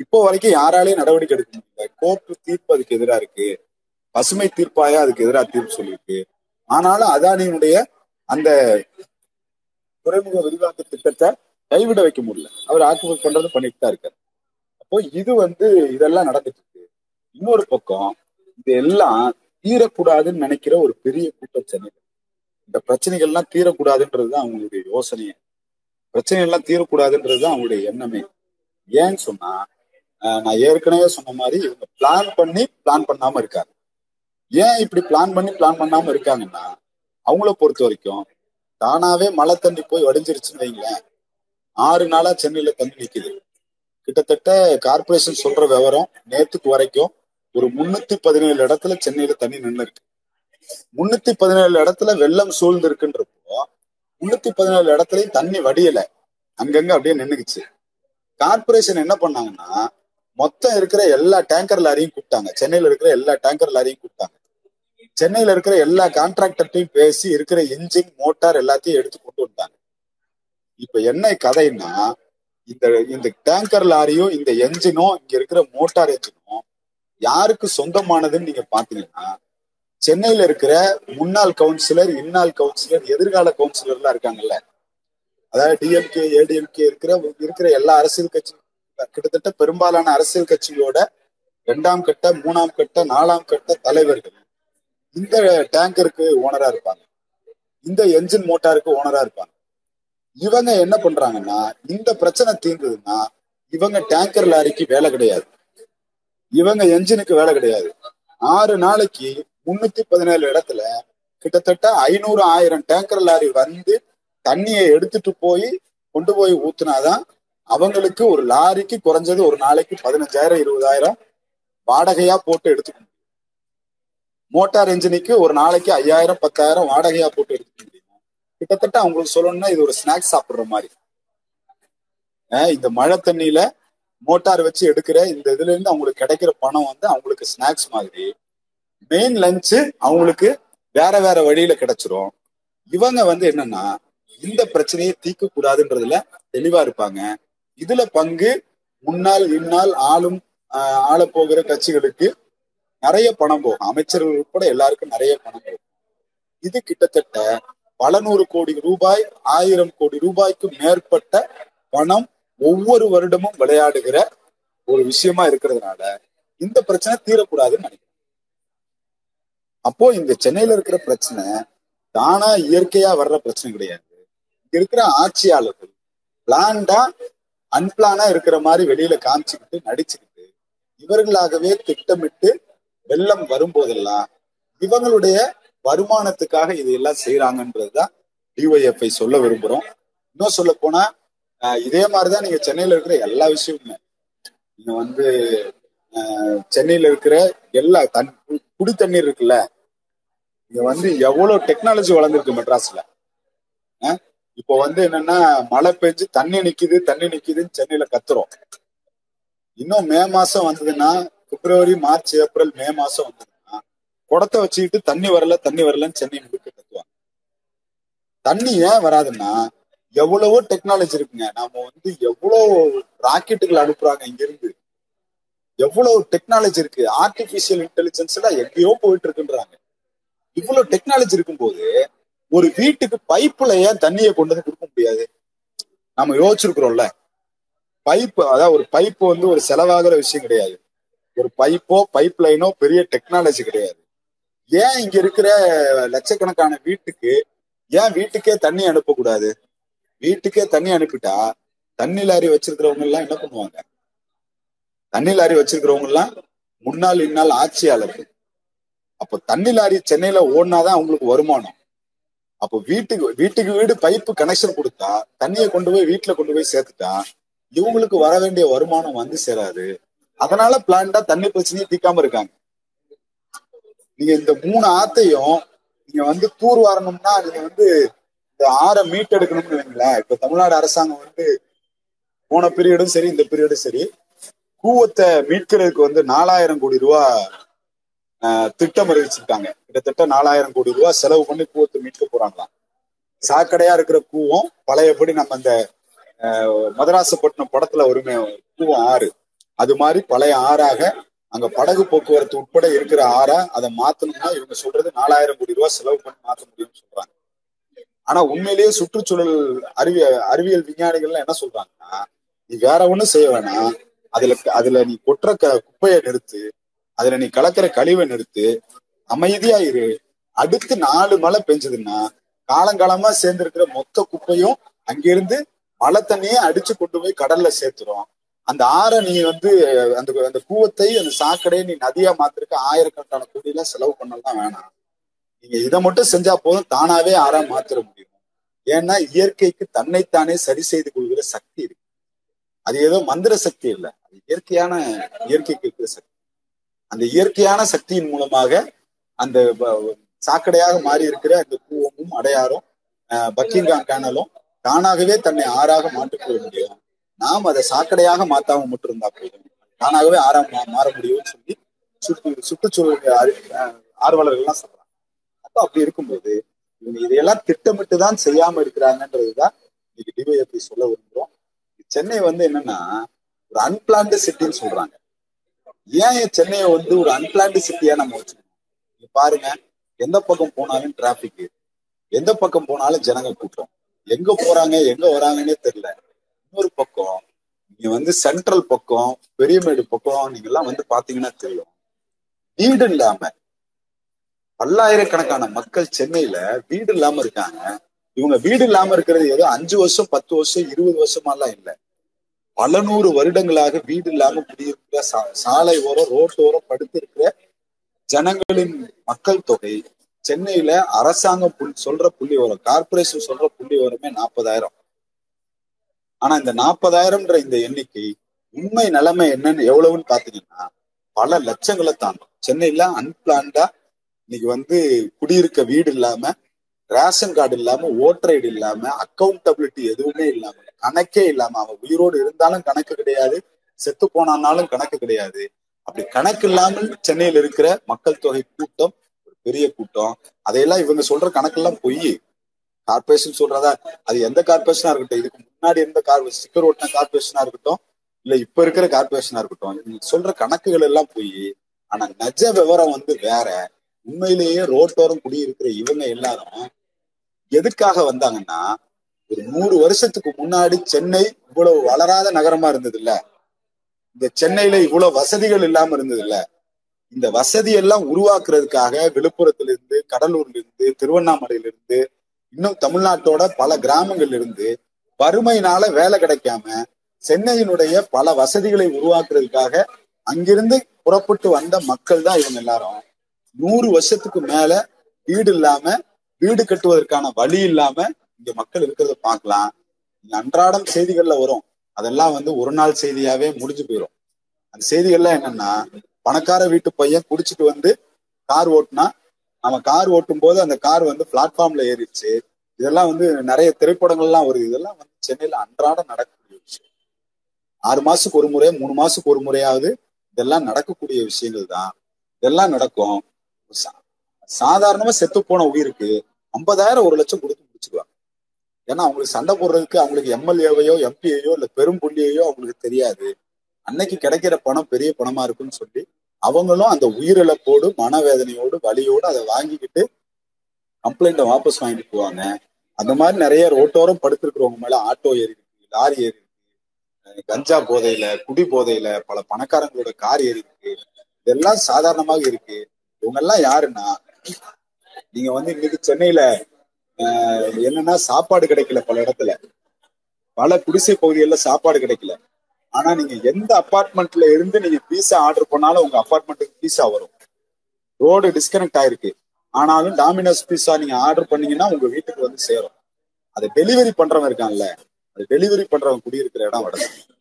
இப்போ வரைக்கும் யாராலையும் நடவடிக்கை எடுக்க முடியல. கோர்ட்டு தீர்ப்பு அதுக்கு எதிராக இருக்கு. பசுமை தீர்ப்பாயா அதுக்கு எதிராக தீர்ப்பு சொல்லியிருக்கு. ஆனாலும் அதானியினுடைய அந்த துறைமுக விரிவாக்க திட்டத்தை கைவிட வைக்க முடியல. அவர் ஆக்குபை பண்றது பண்ணிட்டு தான் இருக்காரு. அப்போ இது வந்து இதெல்லாம் நடந்துட்டு இருக்கு. இன்னொரு பக்கம் இது எல்லாம் தீரக்கூடாதுன்னு நினைக்கிற ஒரு பெரிய கூட்டம் சென்னையில் இந்த பிரச்சனைகள்லாம் தீரக்கூடாதுன்றதுதான் அவங்களுடைய யோசனையே. பிரச்சனை எல்லாம் தீரக்கூடாதுன்றதுதான் அவங்களுடைய எண்ணமே. ஏன்னு சொன்னா நான் ஏற்கனவே சொன்ன மாதிரி இவங்க பிளான் பண்ணி பிளான் பண்ணாம இருக்காங்க. ஏன் இப்படி பிளான் பண்ணி பிளான் பண்ணாம இருக்காங்கன்னா அவங்கள பொறுத்த வரைக்கும் தானாவே மழை தண்ணி போய் வடிஞ்சிருச்சுன்னு வைங்களேன். ஆறு நாளா சென்னையில தண்ணி நிக்குது. கிட்டத்தட்ட கார்பரேஷன் சொல்ற விவரம் நேத்துக்கு வரைக்கும் ஒரு முன்னூத்தி பதினேழு இடத்துல சென்னையில தண்ணி நின்று இருக்கு முன்னூத்தி பதினேழு இடத்துல வெள்ளம் சூழ்ந்து இருக்குன்றப்போ முன்னூத்தி பதினாலு இடத்துலயும் தண்ணி வடியல. அங்கங்க அப்படியே நின்னுக்குச்சு. கார்பரேஷன் என்ன பண்ணாங்கன்னா மொத்தம் இருக்கிற எல்லா டேங்கர் லாரியும் கூப்பிட்டாங்க. சென்னையில இருக்கிற எல்லா டேங்கர் லாரியும் கூப்பிட்டாங்க. சென்னையில இருக்கிற எல்லா கான்ட்ராக்டர்ட்டையும் பேசி இருக்கிற இன்ஜின் மோட்டார் எல்லாத்தையும் எடுத்து கொண்டு வந்தாங்க இப்ப என்ன கதைன்னா இந்த இந்த டேங்கர் லாரியும் இந்த என்ஜினும் இங்க இருக்கிற மோட்டார் என்ஜினும் யாருக்கு சொந்தமானதுன்னு நீங்க பாத்தீங்கன்னா சென்னையில இருக்கிற முன்னாள் கவுன்சிலர் இன்னாள் கவுன்சிலர் எதிர்கால கவுன்சிலர்லாம் இருக்காங்கல்ல. அதாவது டிஎம்கே ஏடிஎம்கே இருக்கிற இருக்கிற எல்லா அரசியல் கட்சி கிட்டத்தட்ட பெரும்பாலான அரசியல் கட்சிகளோட இரண்டாம் கட்ட மூணாம் கட்ட நாலாம் கட்ட தலைவர்கள். இந்த டேங்கருக்கு ஓனரா இருப்பாங்க. இந்த என்ஜின் மோட்டாருக்கு ஓனரா இருப்பாங்க. இவங்க என்ன பண்றாங்கன்னா இந்த பிரச்சனை தீர்ந்ததுன்னா இவங்க டேங்கர் லாரிக்கு வேலை கிடையாது. இவங்க என்ஜினுக்கு வேலை கிடையாது. ஆறு நாளைக்கு முன்னூத்தி பதினேழு இடத்துல கிட்டத்தட்ட ஐநூறு ஆயிரம் டேங்கர் லாரி வந்து தண்ணியை எடுத்துட்டு போய் கொண்டு போய் ஊத்துனாதான் அவங்களுக்கு ஒரு லாரிக்கு குறைஞ்சது ஒரு நாளைக்கு பதினஞ்சாயிரம் இருபதாயிரம் வாடகையா போட்டு எடுத்துக்க முடியும். மோட்டார் இன்ஜினுக்கு ஒரு நாளைக்கு ஐயாயிரம் பத்தாயிரம் வாடகையா போட்டு எடுத்துக்க முடியும். கிட்டத்தட்ட அவங்களுக்கு சொல்லணும்னா இது ஒரு ஸ்நாக்ஸ் சாப்பிடுற மாதிரி. இந்த மழை தண்ணியில மோட்டார் வச்சு எடுக்கிற இந்த இதுல இருந்து அவங்களுக்கு கிடைக்கிற பணம் வந்து அவங்களுக்கு ஸ்நாக்ஸ் மாதிரி. மெயின் லஞ்சு அவங்களுக்கு வேற வேற வழியில கிடைச்சிரும். இவங்க வந்து என்னன்னா இந்த பிரச்சனையை தீர்க்க கூடாதுன்றதுல தெளிவா இருப்பாங்க. இதுல பங்கு முன்னாள் இந்நாள் ஆளும் ஆள போகிற கட்சிகளுக்கு நிறைய பணம் போகும். அமைச்சர்கள் உட்பட எல்லாருக்கும் நிறைய பணம் போகும். இது கிட்டத்தட்ட பல நூறு கோடி ரூபாய் ஆயிரம் கோடி ரூபாய்க்கு மேற்பட்ட பணம் ஒவ்வொரு வருடமும் விளையாடுகிற ஒரு விஷயமா இருக்கிறதுனால இந்த பிரச்சனை தீரக்கூடாதுன்னு நினைக்கிறேன். அப்போ இந்த சென்னையில இருக்கிற பிரச்சனை தானா இயற்கையா வர்ற பிரச்சனை கிடையாது. இங்க இருக்கிற ஆட்சியாளர்கள் பிளான்டா அன்பிளானா இருக்கிற மாதிரி வெளியில காமிச்சுக்கிட்டு நடிச்சுக்கிட்டு இவர்களாகவே திட்டமிட்டு வெள்ளம் வரும்போதெல்லாம் இவங்களுடைய வருமானத்துக்காக இதையெல்லாம் செய்யறாங்கன்றதுதான் டிஒய்எஃப்ஐ சொல்ல விரும்புறோம். இன்னும் சொல்ல போனா இதே மாதிரிதான் நீங்க சென்னையில இருக்கிற எல்லா விஷயமுமே. நீங்க வந்து சென்னையில இருக்கிற எல்லா தண் குடி தண்ணீர் இருக்குல்ல இங்க வந்து எவ்வளவு டெக்னாலஜி வளர்ந்துருக்கு மெட்ராஸ்ல? ஆஹ் இப்போ வந்து என்னன்னா மழை பெஞ்சு தண்ணி நிக்குது தண்ணி நிக்குதுன்னு சென்னையில கத்துறோம். இன்னும் மே மாசம் வந்ததுன்னா பிப்ரவரி மார்ச் ஏப்ரல் மே மாசம் வந்ததுன்னா குடத்தை வச்சுக்கிட்டு தண்ணி வரல தண்ணி வரலன்னு சென்னை முழுக்க கத்துவாங்க. தண்ணி ஏன் வராதுன்னா எவ்வளவோ டெக்னாலஜி இருக்குங்க. நாம வந்து எவ்வளவு ராக்கெட்டுகள் அனுப்புறாங்க இங்க இருந்து எவ்வளவு டெக்னாலஜி இருக்கு. ஆர்டிபிஷியல் இன்டெலிஜென்ஸ் எல்லாம் எங்கேயோ போயிட்டு இருக்குன்றாங்க. இவ்வளவு டெக்னாலஜி இருக்கும்போது ஒரு வீட்டுக்கு பைப்புல ஏன் தண்ணியை கொண்டு வந்து கொடுக்க முடியாது? நம்ம யோசிச்சிருக்கிறோம்ல. பைப்பு அதாவது ஒரு பைப்பு வந்து ஒரு செலவாகிற விஷயம் கிடையாது. ஒரு பைப்போ பைப் லைனோ பெரிய டெக்னாலஜி கிடையாது. ஏன் இங்க இருக்கிற லட்சக்கணக்கான வீட்டுக்கு ஏன் வீட்டுக்கே தண்ணி அனுப்பக்கூடாது? வீட்டுக்கே தண்ணி அனுப்பிட்டா தண்ணி லாரி வச்சிருக்கிறவங்க எல்லாம் என்ன பண்ணுவாங்க? தண்ணி லாரி வச்சிருக்கிறவங்க எல்லாம் முன்னாள் இந்நாள் ஆட்சியாளர்கள். அப்போ தண்ணி லாரி சென்னையில ஓடினாதான் அவங்களுக்கு வருமானம். அப்போ வீட்டுக்கு வீட்டுக்கு வீடு பைப்பு கனெக்ஷன் கொடுத்தா தண்ணியை கொண்டு போய் வீட்டுல கொண்டு போய் சேர்த்துட்டா இவங்களுக்கு வர வேண்டிய வருமானம் வந்து சேராது. அதனால பிளான்டா தண்ணி பிரச்சனையை தீக்காம இருக்காங்க. நீங்க இந்த மூணு ஆத்தையும் நீங்க வந்து தூர் வரணும்னா நீங்க வந்து இந்த ஆறை மீட்டெடுக்கணும்னு வைங்களேன். இப்ப தமிழ்நாடு அரசாங்கம் வந்து போன பீரியடும் சரி இந்த பீரியடும் சரி கூவத்தை மீட்கிறதுக்கு வந்து நாலாயிரம் கோடி ரூபா திட்டம் அறிவிச்சிருக்காங்க. கிட்டத்தட்ட நாலாயிரம் கோடி ரூபாய் செலவு பண்ணி கூவத்தை மீட்க போறாங்களாம் சாக்கடையா இருக்கிற கூவம் பழையபடி நம்ம அந்த மதராசப்பட்டினம் படத்துல ஒருமே கூவம் ஆறு. அது மாதிரி பழைய ஆறாக அங்க படகு போக்குவரத்து உட்பட இருக்கிற ஆறா அதை மாத்தணும்னா இவங்க சொல்றது நாலாயிரம் கோடி ரூபாய் செலவு பண்ணி மாத்த முடியும்னு சொல்றாங்க. ஆனா உண்மையிலேயே சுற்றுச்சூழல் அறிவியல் அறிவியல் விஞ்ஞானிகள்லாம் என்ன சொல்றாங்கன்னா நீ வேற ஒண்ணும் செய்ய வேணாம். அதுல அதுல நீ கொட்டுற குப்பையை நிறுத்து. அதுல நீ கலக்கிற கழிவை நிறுத்து அமைதியா இரு. அடுத்து நாலு மழை பெஞ்சதுன்னா காலங்காலமா சேர்ந்திருக்கிற மொத்த குப்பையும் அங்கிருந்து மழை தண்ணியே அடிச்சு கொண்டு போய் கடல்ல சேர்த்துரும். அந்த ஆறை நீ வந்து அந்த அந்த கூவத்தை அந்த சாக்கடையை நீ நதியா மாத்திருக்க ஆயிரக்கணக்கான கோடியெல்லாம் செலவு பண்ணலாம் வேணாம். நீங்க இதை மட்டும் செஞ்சா போதும் தானாவே ஆறா மாத்திர முடியும். ஏன்னா இயற்கைக்கு தன்னைத்தானே சரி செய்து கொள்கிற சக்தி இருக்கு. அது ஏதோ மந்திர சக்தி இல்லை. அது இயற்கையான இயற்கைக்கு இருக்கிற சக்தி. அந்த இயற்கையான சக்தியின் மூலமாக அந்த சாக்கடையாக மாறி இருக்கிற அந்த கூவமும் அடையாறும் பக்கிங்காம் கேனலும் தானாகவே தன்னை ஆறாக மாற்றிக்கொள்ள முடியும். நாம் அதை சாக்கடையாக மாத்தாம மட்டும் இருந்தா போதும். தானாகவே ஆறா மாற முடியும்னு சொல்லி சுற்று சுற்றுச்சூழல் ஆர்வலர்கள்லாம் சொல்றாங்க. அப்ப அப்படி இருக்கும்போது இவங்க இதையெல்லாம் திட்டமிட்டு தான் செய்யாம இருக்கிறாங்கன்றதுதான் இன்னைக்கு டிவைஎஃப்ஐ சொல்ல விரும்புறோம். சென்னை வந்து என்னன்னா ஒரு அன்பிளான்டு சிட்டின்னு சொல்றாங்க. ஏன் சென்னையை வந்து ஒரு அன்பிளான்டு சிட்டியா நம்ம வச்சுக்கணும் பாருங்க எந்த பக்கம் போனாலும் டிராபிக் எந்த பக்கம் போனாலும் ஜனங்க கூட்டம். எங்க போறாங்க எங்க வராங்கன்னே தெரியல. இன்னொரு பக்கம் நீங்க வந்து சென்ட்ரல் பக்கம் பெரியமேடு பக்கம் நீங்க எல்லாம் வந்து பாத்தீங்கன்னா தெரியும். வீடு இல்லாம பல்லாயிரக்கணக்கான மக்கள் சென்னையில வீடு இல்லாம இருக்காங்க. இவங்க வீடு இல்லாம இருக்கிறது ஏதோ அஞ்சு வருஷம் பத்து வருஷம் இருபது வருஷமாலாம் இல்லை. பல நூறு வருடங்களாக வீடு இல்லாம குடியிருக்கிற சாலை ஓரம் ரோட்டோரம் படுத்து இருக்கிற ஜனங்களின் மக்கள் தொகை சென்னையில அரசாங்கம் புல் சொல்ற புள்ளி வரும் கார்பரேஷன் சொல்ற புள்ளி வரமே நாற்பதாயிரம் ஆனா இந்த நாற்பதாயிரம்ன்ற இந்த எண்ணிக்கை உண்மை நிலைமை என்னன்னு எவ்வளவுன்னு பாத்தீங்கன்னா பல லட்சங்களை தாண்டும். சென்னையில அன்பிளான்டா இன்னைக்கு வந்து குடியிருக்க வீடு இல்லாம ரேஷன் கார்டு இல்லாம ஓட்டர் ஐடி இல்லாம அக்கௌண்டபிலிட்டி எதுவுமே இல்லாம கணக்கே இல்லாம அவன் உயிரோடு இருந்தாலும் கணக்கு கிடையாது செத்து போனானாலும் கணக்கு கிடையாது. அப்படி கணக்கு இல்லாமல் சென்னையில் இருக்கிற மக்கள் தொகை கூட்டம் ஒரு பெரிய கூட்டம். அதையெல்லாம் இவங்க சொல்ற கணக்கெல்லாம் பொய். கார்பரேஷன் சொல்றதா? அது எந்த கார்பரேஷனா இருக்கட்டும் இதுக்கு முன்னாடி இருந்த கார் ஸ்டிக்கர் ஓட்டின கார்பரேஷனா இருக்கட்டும் இல்ல இப்ப இருக்கிற கார்பரேஷனா இருக்கட்டும் இவங்க சொல்ற கணக்குகள் எல்லாம் போய். ஆனா நஜ விவரம் வந்து வேற. உண்மையிலேயே ரோட்டோரம் குடியிருக்கிற இவங்க எல்லாரும் எதுக்காக வந்தாங்கன்னா ஒரு நூறு வருஷத்துக்கு முன்னாடி சென்னை இவ்வளவு வளராத நகரமா இருந்தது இல்ல இந்த சென்னையில இவ்வளவு வசதிகள் இல்லாம இருந்தது இல்ல இந்த வசதி எல்லாம் உருவாக்குறதுக்காக விழுப்புரத்துல இருந்து கடலூர்ல இருந்து திருவண்ணாமலையில இருந்து இன்னும் தமிழ்நாட்டோட பல கிராமங்கள்ல இருந்து வறுமையினால வேலை கிடைக்காம சென்னையினுடைய பல வசதிகளை உருவாக்குறதுக்காக அங்கிருந்து புறப்பட்டு வந்த மக்கள் தான் இவங்க எல்லாரும். நூறு வருஷத்துக்கு மேல வீடு இல்லாம வீடு கட்டுவதற்கான வழி இல்லாம இங்க மக்கள் இருக்கிறத பார்க்கலாம். அன்றாடம் செய்திகள்ல வரும். அதெல்லாம் வந்து ஒரு நாள் செய்தியாவே முடிஞ்சு போயிடும் அந்த செய்திகள்லாம் என்னன்னா பணக்கார வீட்டு பையன் குடிச்சிட்டு வந்து கார் ஓட்டுனா நம்ம கார் ஓட்டும் போது அந்த கார் வந்து பிளாட்ஃபார்ம்ல ஏறிடுச்சு. இதெல்லாம் வந்து நிறைய திரைப்படங்கள்லாம் வருது. இதெல்லாம் வந்து சென்னையில அன்றாடம் நடக்கக்கூடிய விஷயம். ஆறு மாசத்துக்கு ஒரு முறை மூணு மாசத்துக்கு ஒரு முறையாவது இதெல்லாம் நடக்கக்கூடிய விஷயங்கள் தான். இதெல்லாம் நடக்கும். சாதாரணமா செத்து போன உயிருக்கு ஐம்பதாயிரம் ஒரு லட்சம் கொடுத்து ஏன்னா அவங்களுக்கு சண்டை போடுறதுக்கு அவங்களுக்கு எம்எல்ஏவையோ எம்பியையோ இல்ல பெரும் புள்ளியையோ அவங்களுக்கு தெரியாது. அன்னைக்கு கிடைக்கிற பணம் பெரிய பணமா இருக்குன்னு சொல்லி அவங்களும் அந்த உயிரிழப்போடு மனவேதனையோடு வலியோடு அதை வாங்கிக்கிட்டு கம்ப்ளைண்ட்டை வாபஸ் வாங்கிட்டு போவாங்க. அந்த மாதிரி நிறைய ரோட்டோரம் படுத்திருக்கிறவங்க மேல ஆட்டோ ஏறி லாரி ஏறி கஞ்சா போதையில குடி போதையில பல பணக்காரங்களோட கார் ஏறி இருக்கு இதெல்லாம் சாதாரணமாக இருக்கு. இவங்க எல்லாம் யாருன்னா நீங்க வந்து இன்னைக்கு சென்னையில என்னன்னா சாப்பாடு கிடைக்கல பல இடத்துல. பல குடிசை பகுதிகளில் சாப்பாடு கிடைக்கல. ஆனா நீங்க எந்த அப்பார்ட்மெண்ட்ல இருந்து நீங்க பீஸா ஆர்டர் பண்ணாலும் உங்க அப்பார்ட்மெண்ட்டுக்கு பீஸா வரும். ரோடு டிஸ்கனெக்ட் ஆயிருக்கு. ஆனாலும் டாமினோஸ் பீஸா நீங்க ஆர்டர் பண்ணீங்கன்னா உங்க வீட்டுக்கு வந்து சேரும். அதை டெலிவரி பண்றவன் இருக்கான்ல. அது டெலிவரி பண்றவன் குடியிருக்கிற இடம் வடக்கு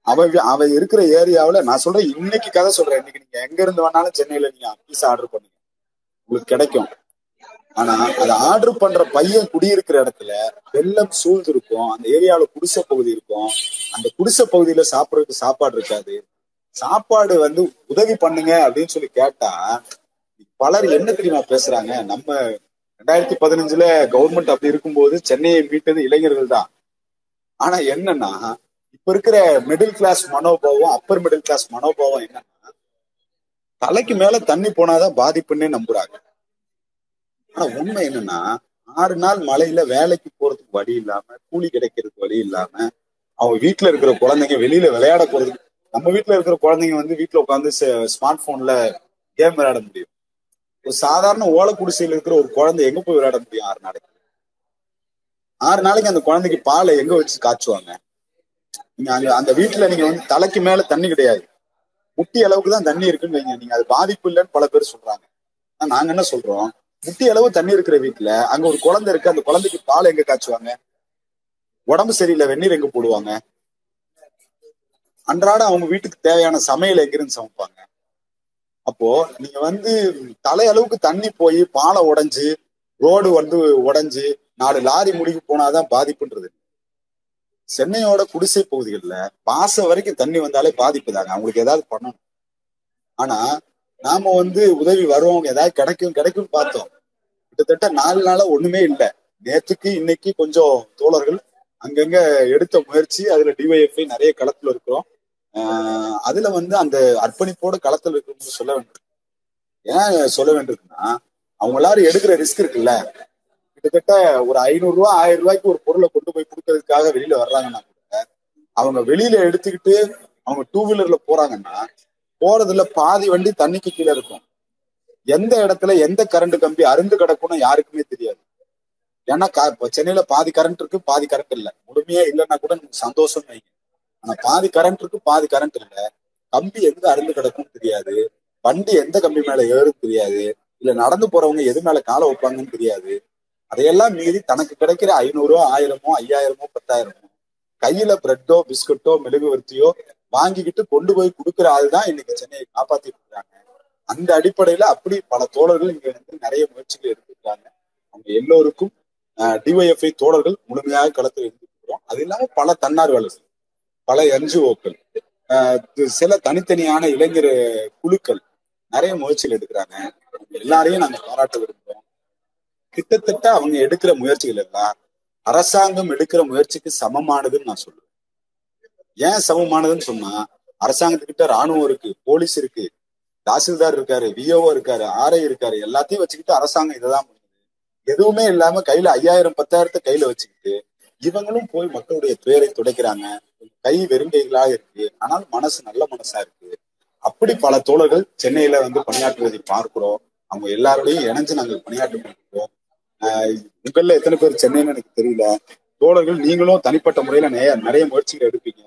அவன் அவன் இருக்கிற ஏரியாவில் நான் சொல்றேன் இன்னைக்கு கதை சொல்றேன். இன்னைக்கு நீங்க எங்க இருந்து வேணாலும் சென்னையில நீங்க பீஸா ஆர்டர் பண்ணுங்க. உங்களுக்கு கிடைக்கும். ஆனா அதை ஆர்டர் பண்ற பையன் குடியிருக்கிற இடத்துல வெள்ளம் சூழ்ந்து இருக்கும் அந்த ஏரியாவில குடிசை பகுதி இருக்கும். அந்த குடிசை பகுதியில சாப்பிடறதுக்கு சாப்பாடு இருக்காது. சாப்பாடு வந்து உதவி பண்ணுங்க அப்படின்னு சொல்லி கேட்டா பலர் என்ன தெரியுமா பேசுறாங்க? நம்ம ரெண்டாயிரத்தி பதினஞ்சுல கவர்மெண்ட் அப்படி இருக்கும்போது சென்னையை மீட்டது இளைஞர்கள் தான். ஆனா என்னன்னா இப்ப இருக்கிற மிடில் கிளாஸ் மனோபாவம் அப்பர் மிடில் கிளாஸ் மனோபாவம் என்னன்னா தலைக்கு மேல தண்ணி போனாதான் பாதிப்புன்னே நம்புறாங்க. ஆனா உண்மை என்னன்னா ஆறு நாள் மழையில வேலைக்கு போறதுக்கு வழி இல்லாம கூலி கிடைக்கிறதுக்கு வழி இல்லாம அவங்க வீட்டுல இருக்கிற குழந்தைங்க வெளியில விளையாட போறதுக்கு நம்ம வீட்டுல இருக்கிற குழந்தைங்க வந்து வீட்டுல உட்காந்து ஸ்மார்ட் போன்ல கேம் விளையாட முடியும். ஒரு சாதாரண ஓலை குடிசையில் இருக்கிற ஒரு குழந்தை எங்க போய் விளையாட முடியும் ஆறு நாளைக்கு? ஆறு நாளைக்கு அந்த குழந்தைக்கு பாலை எங்க வச்சு காய்ச்சுவாங்க? நீங்க அங்க அந்த வீட்டுல நீங்க வந்து தலைக்கு மேல தண்ணி கிடையாது. முட்டி அளவுக்கு தான் தண்ணி இருக்குன்னு வைங்க. நீங்க அது பாதிப்பு இல்லைன்னு பல பேர் சொல்றாங்க. நாங்க என்ன சொல்றோம்? முட்டி அளவு தண்ணி இருக்கிற வீட்டுல அங்க ஒரு குழந்தை இருக்கு அந்த குழந்தைக்கு பால் எங்க காய்ச்சுவாங்க? உடம்பு சரியில்லை வெந்நீர் எங்க போடுவாங்க? அன்றாட அவங்க வீட்டுக்கு தேவையான சமையல் எங்கிருந்து சமைப்பாங்க? அப்போ நீங்க வந்து தலையளவுக்கு தண்ணி போய் பாலை உடைஞ்சு ரோடு வந்து உடைஞ்சு நாலு லாரி முடிக்கு போனாதான் பாதிப்புன்றது. சென்னையோட குடிசை பகுதிகளில் பாசம் வரைக்கும் தண்ணி வந்தாலே பாதிப்பு தாங்க. அவங்களுக்கு ஏதாவது பண்ணணும். ஆனா நாம வந்து உதவி வருவோம். ஏதாவது கிடைக்கும் கிடைக்கும் பார்த்தோம். கிட்டத்தட்ட நாலு நாளா ஒண்ணுமே இல்லை. நேற்றுக்கு இன்னைக்கு கொஞ்சம் தோழர்கள் அங்கங்க எடுத்த முயற்சி அதுல டிஒய்எஃப்ஐ நிறைய களத்துல இருக்கிறோம். அதுல வந்து அந்த அர்ப்பணிப்போட களத்துல இருக்கணும்னு சொல்ல வேண்டும். ஏன் சொல்ல வேண்டியிருக்குன்னா அவங்க எல்லாரும் எடுக்கிற ரிஸ்க் இருக்குல்ல. கிட்டத்தட்ட ஒரு ஐநூறு ரூபா ஆயிரம் ரூபாய்க்கு ஒரு பொருளை கொண்டு போய் கொடுக்கறதுக்காக வெளியில வர்றாங்கன்னா கூட அவங்க வெளியில எடுத்துக்கிட்டு அவங்க டூ வீலர்ல போறாங்கன்னா போறதுல பாதி வண்டி தண்ணிக்கு கீழே இருக்கும். எந்த இடத்துல எந்த கரண்ட் கம்பி அருந்து கிடக்கும்னு யாருக்குமே தெரியாது. ஏன்னா சென்னையில பாதி கரண்ட் இருக்கு பாதி கரண்ட் இல்லை. முழுமையா இல்லைன்னா கூட நமக்கு சந்தோஷம் வைங்க. ஆனா பாதி கரண்ட் இருக்கு பாதி கரண்ட் இல்லை. கம்பி எங்க அருந்து கிடக்கும்னு தெரியாது. வண்டி எந்த கம்பி மேல ஏறும் தெரியாது. இல்ல நடந்து போறவங்க எது மேல காலை வைப்பாங்கன்னு தெரியாது. அதையெல்லாம் மீறி தனக்கு கிடைக்கிற ஐநூறோ ஆயிரமோ ஐயாயிரமோ பத்தாயிரமோ கையில பிரெட்டோ பிஸ்கட்டோ மெழுகுவர்த்தியோ வாங்கிக்கிட்டு கொண்டு போய் கொடுக்குற ஆள் தான் இன்னைக்கு சென்னையை காப்பாத்திட்டு இருக்காங்க அந்த அடிப்படையில அப்படி பல தோழர்கள் இங்க வந்து நிறைய முயற்சிகள் எடுத்துருக்காங்க. அவங்க எல்லோருக்கும் டிஒய்எஃப்ஐ தோழர்கள் முழுமையாக களத்தில் இருந்துக்கிறோம் அது இல்லாம பல தன்னார்வலர்கள் பல என்ஜிஓக்கள் சில தனித்தனியான இளைஞர் குழுக்கள் நிறைய முயற்சிகள் எடுக்கிறாங்க. எல்லாரையும் நாங்க பாராட்ட விரும்புறோம். கிட்டத்தட்ட அவங்க எடுக்கிற முயற்சிகள் எல்லாம் அரசாங்கம் எடுக்கிற முயற்சிக்கு சமமானதுன்னு நான் சொல்லுவேன் ஏன் சமமானதுன்னு சொன்னா அரசாங்கத்துக்கிட்ட ராணுவம் இருக்கு போலீஸ் இருக்கு தாசில்தார் இருக்காரு விஓஓ இருக்காரு ஆர்ஐ இருக்காரு எல்லாத்தையும் வச்சுக்கிட்டு அரசாங்கம் இதைதான் பண்ணுது. எதுவுமே இல்லாம கையில ஐயாயிரம் பத்தாயிரத்தை கையில வச்சுக்கிட்டு இவங்களும் போய் மக்களுடைய துயரை துடைக்கிறாங்க. கை வெறுங்கைகளாக இருக்கு ஆனால் மனசு நல்ல மனசா இருக்கு. அப்படி பல தோழர்கள் சென்னையில வந்து பணியாற்றுவதை பார்க்கிறோம். அவங்க எல்லாரோடையும் இணைஞ்சு நாங்கள் பணியாற்றி கொண்டிருக்கிறோம். உங்கள எத்தனை பேர் சென்னைன்னு எனக்கு தெரியல. தோழர்கள் நீங்களும் தனிப்பட்ட முறையில நிறைய நிறைய முயற்சிகள் எடுப்பீங்க.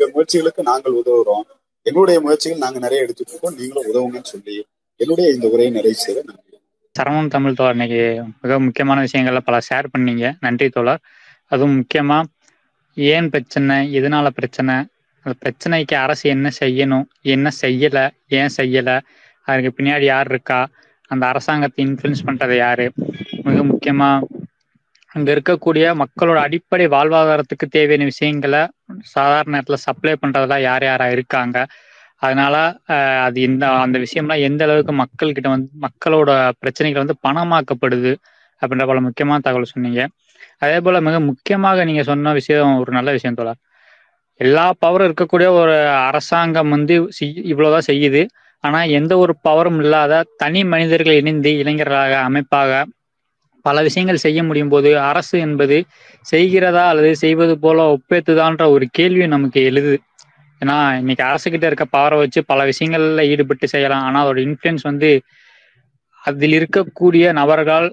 இந்த முயற்சிகளுக்கு நாங்கள் உதவுறோம். எங்களுடைய முயற்சிகள் நாங்க நிறைய எடுத்துட்டு இருக்கோம் நீங்களும் உதவுங்கன்னு சொல்லி என்னுடைய இந்த உரையை நிறைவு செய்ய நன்றி சரவணன் தமிழ் தோழர் இன்னைக்கு மிக முக்கியமான விஷயங்கள்ல பல ஷேர் பண்ணீங்க. நன்றி தோழர். அதுவும் முக்கியமா ஏன் பிரச்சனை எதனால பிரச்சனை அந்த பிரச்சனைக்கு அரசு என்ன செய்யணும் என்ன செய்யல ஏன் செய்யல அதுக்கு பின்னாடி யார் இருக்கா அந்த அரசாங்கத்தை இன்ஃபுளுன்ஸ் பண்றது யாரு மிக முக்கியமா அங்க இருக்கக்கூடிய மக்களோட அடிப்படை வாழ்வாதாரத்துக்கு தேவையான விஷயங்களை சாதாரண நேரத்துல சப்ளை பண்றதுல யார் யாரா இருக்காங்க? அதனால அது இந்த அந்த விஷயம்லாம் எந்த அளவுக்கு மக்கள்கிட்ட வந்து மக்களோட பிரச்சனைகள் வந்து பணமாக்கப்படுது அப்படின்ற பல முக்கியமான தகவல் சொன்னீங்க. அதே போல மிக முக்கியமாக நீங்க சொன்ன விஷயம் ஒரு நல்ல விஷயம் தோழர் எல்லா பவரும் இருக்கக்கூடிய ஒரு அரசாங்கம் வந்து இவ்வளவுதான் செய்யுது. ஆனா எந்த ஒரு பவரும் இல்லாத தனி மனிதர்கள் இணைந்து இளைஞர்களாக அமைப்பாக பல விஷயங்கள் செய்ய முடியும் போது அரசு என்பது செய்கிறதா அல்லது செய்வது போல ஒப்பேத்துதான்ற ஒரு கேள்வி நமக்கு எழுது. ஏன்னா இன்னைக்கு அரசுகிட்ட இருக்க பவரை வச்சு பல விஷயங்கள்ல ஈடுபட்டு செய்யலாம். ஆனா அதோட இன்ஃபுளுன்ஸ் வந்து அதில் இருக்கக்கூடிய நபர்களால்